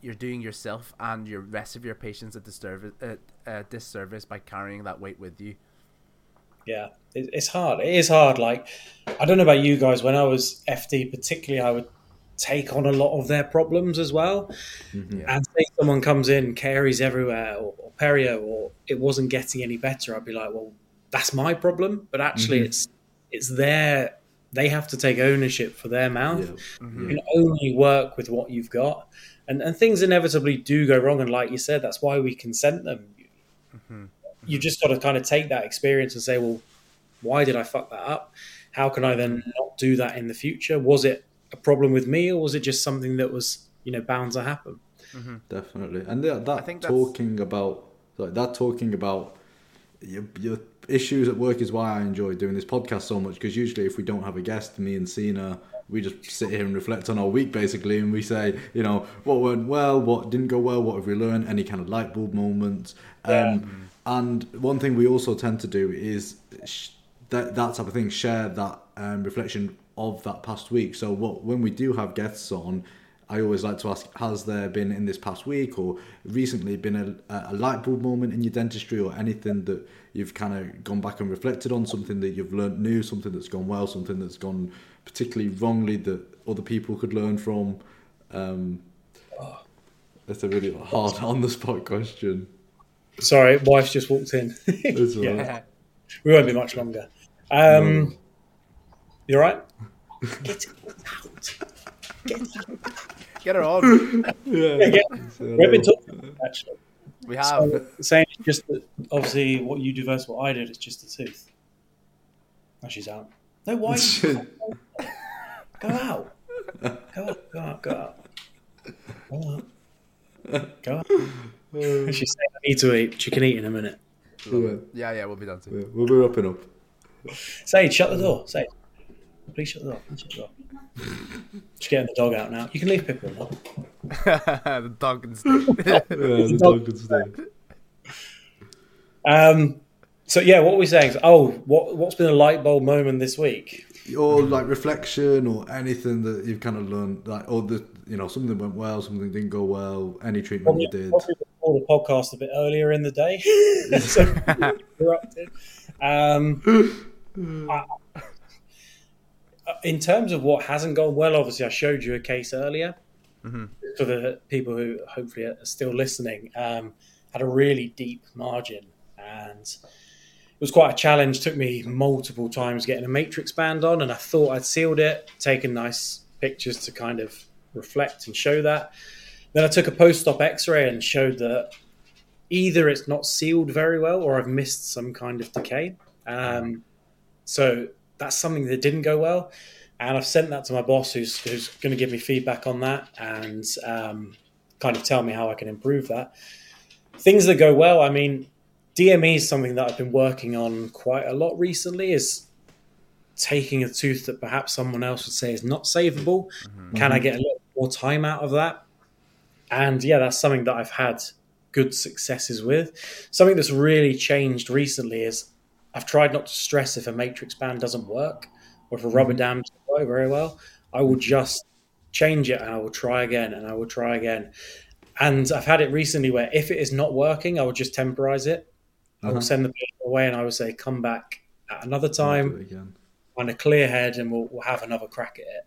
you're doing yourself and your rest of your patients a disservice, uh, a disservice by carrying that weight with you. Yeah, it's hard. It is hard. Like, I don't know about you guys. When I was FD, particularly, I would take on a lot of their problems as well. Mm-hmm. And say someone comes in, caries everywhere, or, or perio, or it wasn't getting any better, I'd be like, well, that's my problem. But actually, mm-hmm. it's it's their they have to take ownership for their mouth. Yeah. Mm-hmm. You can only work with what you've got and and things inevitably do go wrong. And like you said, that's why we consent them. Mm-hmm. You just got to kind of take that experience and say, well, why did I fuck that up? How can I then not do that in the future? Was it a problem with me, or was it just something that was you know bound to happen? Mm-hmm. Definitely, and that, that talking about like that talking about your, your issues at work is why I enjoy doing this podcast so much because usually if we don't have a guest, me and Sina we just sit here and reflect on our week basically, and we say, you know, what went well, what didn't go well, what have we learned, any kind of light bulb moments. Um, And one thing we also tend to do is sh- that that type of thing, share that um, reflection of that past week. So what when we do have guests on. I always like to ask: Has there been in this past week or recently been a, a light bulb moment in your dentistry, or anything that you've kind of gone back and reflected on, something that you've learned new, something that's gone well, something that's gone particularly wrongly that other people could learn from? Um, that's a really hard (laughs) on the spot question. Sorry, wife's just walked in. (laughs) yeah. We won't be much longer. Um, no. You right? Get out. Get out. Get her on. (laughs) yeah. yeah get, we've been talking actually. We have. So, saying just that obviously what you do versus what I did, it's just the tooth. Now she's out. No, why? (laughs) go out. Go out. Go out. Go out. Go out. Go out. Uh, she's saying I need to eat. She can eat in a minute. Yeah, yeah, we'll be done soon. We'll be wrapping up. Sage, shut the door. Sage, please shut the door. Please shut the door. She's getting the dog out now. You can leave Pippa now. (laughs) the dog can stay. (laughs) yeah, the, the dog can stay. Um, so yeah, what were we saying? Oh, what what's been a light bulb moment this week? Or like reflection, or anything that you've kind of learned, like or the you know something went well, something didn't go well, any treatment probably, you did. Probably the podcast a bit earlier in the day, (laughs) so interrupted. Um, I- in terms of what hasn't gone well, obviously, I showed you a case earlier. For the people who hopefully are still listening, um, had a really deep margin, and it was quite a challenge. Took me multiple times getting a matrix band on, and I thought I'd sealed it, taken nice pictures to kind of reflect and show that. Then I took a post-op X-ray and showed that either it's not sealed very well or I've missed some kind of decay. Um, so that's something that didn't go well. And I've sent that to my boss, who's, who's going to give me feedback on that and um, kind of tell me how I can improve that. Things that go well, I mean, DME is something that I've been working on quite a lot recently. Is taking a tooth that perhaps someone else would say is not savable. Can I get a little more time out of that? And yeah, that's something that I've had good successes with. Something that's really changed recently is I've tried not to stress if a matrix band doesn't work or if a rubber dam doesn't work very well. I will just change it and I will try again and I will try again. And I've had it recently where if it is not working, I will just temporize it. I Uh-huh. will send the patient away and I will say, come back at another time on a clear head and we'll, we'll have another crack at it.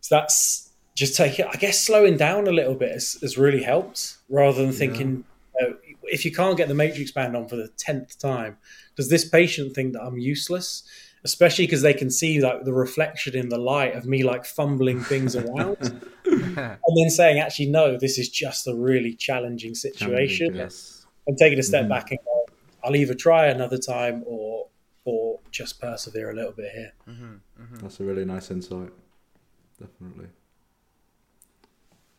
So that's just take it. I guess slowing down a little bit has, has really helped rather than thinking you know, if you can't get the matrix band on for the 10th time, does this patient think that I'm useless? Especially because they can see like the reflection in the light of me like fumbling things around (laughs) and then saying, actually, no, this is just a really challenging situation yeah. Yes. and taking a Mm-hmm. step back and go, I'll either try another time or or just persevere a little bit here. That's a really nice insight. Definitely.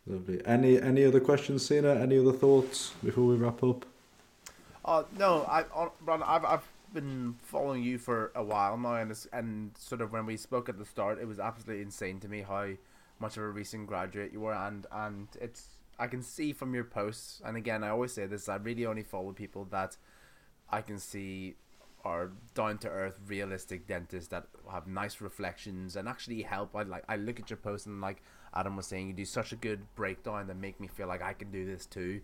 Lovely. Any any other questions, Sina? Any other thoughts before we wrap up? Uh, no, I, uh, Ron, I've, I've been following you for a while now, and and sort of when we spoke at the start, it was absolutely insane to me how much of a recent graduate you were, and and it's I can see from your posts, and again, I always say this: I really only follow people that I can see are down to earth, realistic dentists that have nice reflections and actually help. I like I look at your posts and like Adam was saying, you do such a good breakdown that make me feel like I can do this too.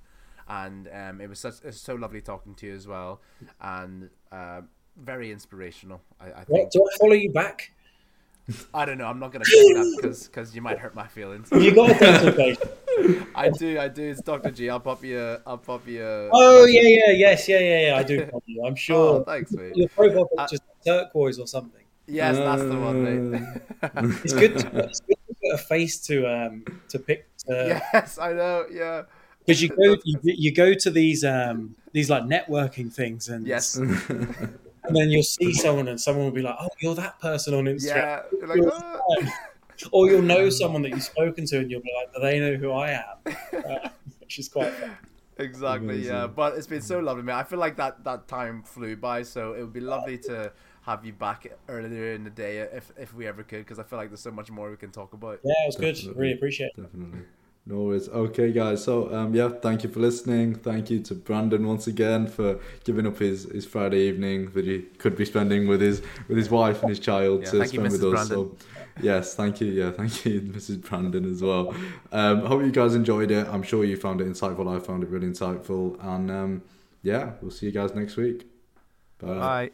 And um, it was such it was so lovely talking to you as well, and uh, very inspirational. I, I think. What, do I follow you back? I don't know. I'm not gonna say that because because you might hurt my feelings. You got a dental patient. (laughs) I do. I do. It's Doctor G. I'll pop you. A, I'll pop you. A, Oh yeah, yeah, yes, yeah, yeah, yeah. I do follow you. I'm (laughs) Oh, sure thanks, mate. your profile Uh, picture's turquoise or something. Yes, that's the one, mate. It's good. To, it's good to put a face to um to pick because (laughs) yes, I know. Yeah. You (laughs) go you, you go to these um these like networking things and Yes. (laughs) and then you'll see someone and someone will be like, oh, you're that person on Instagram. Yeah. (laughs) You're like, "Ah." or you'll know someone that you've spoken to and you'll be like, do they know who I am? Uh, which is quite fun. Exactly, yeah. But it's been so lovely, man. I feel like that, that time flew by, so it would be lovely to have you back earlier in the day if, if we ever could, because I feel like there's so much more we can talk about. Yeah, it was good. Really appreciate it. Definitely. No worries. Okay, guys. So, um, yeah, thank you for listening. Thank you to Brandon once again for giving up his, his Friday evening that he could be spending with his with his wife and his child Yeah, to thank you, spend with Mrs. us. Brandon. So, yes, thank you. Yeah, thank you, (laughs) Mrs. Brandon, as well. Um, hope you guys enjoyed it. I'm sure you found it insightful. I found it really insightful. And um, yeah, we'll see you guys next week. Bye. Bye.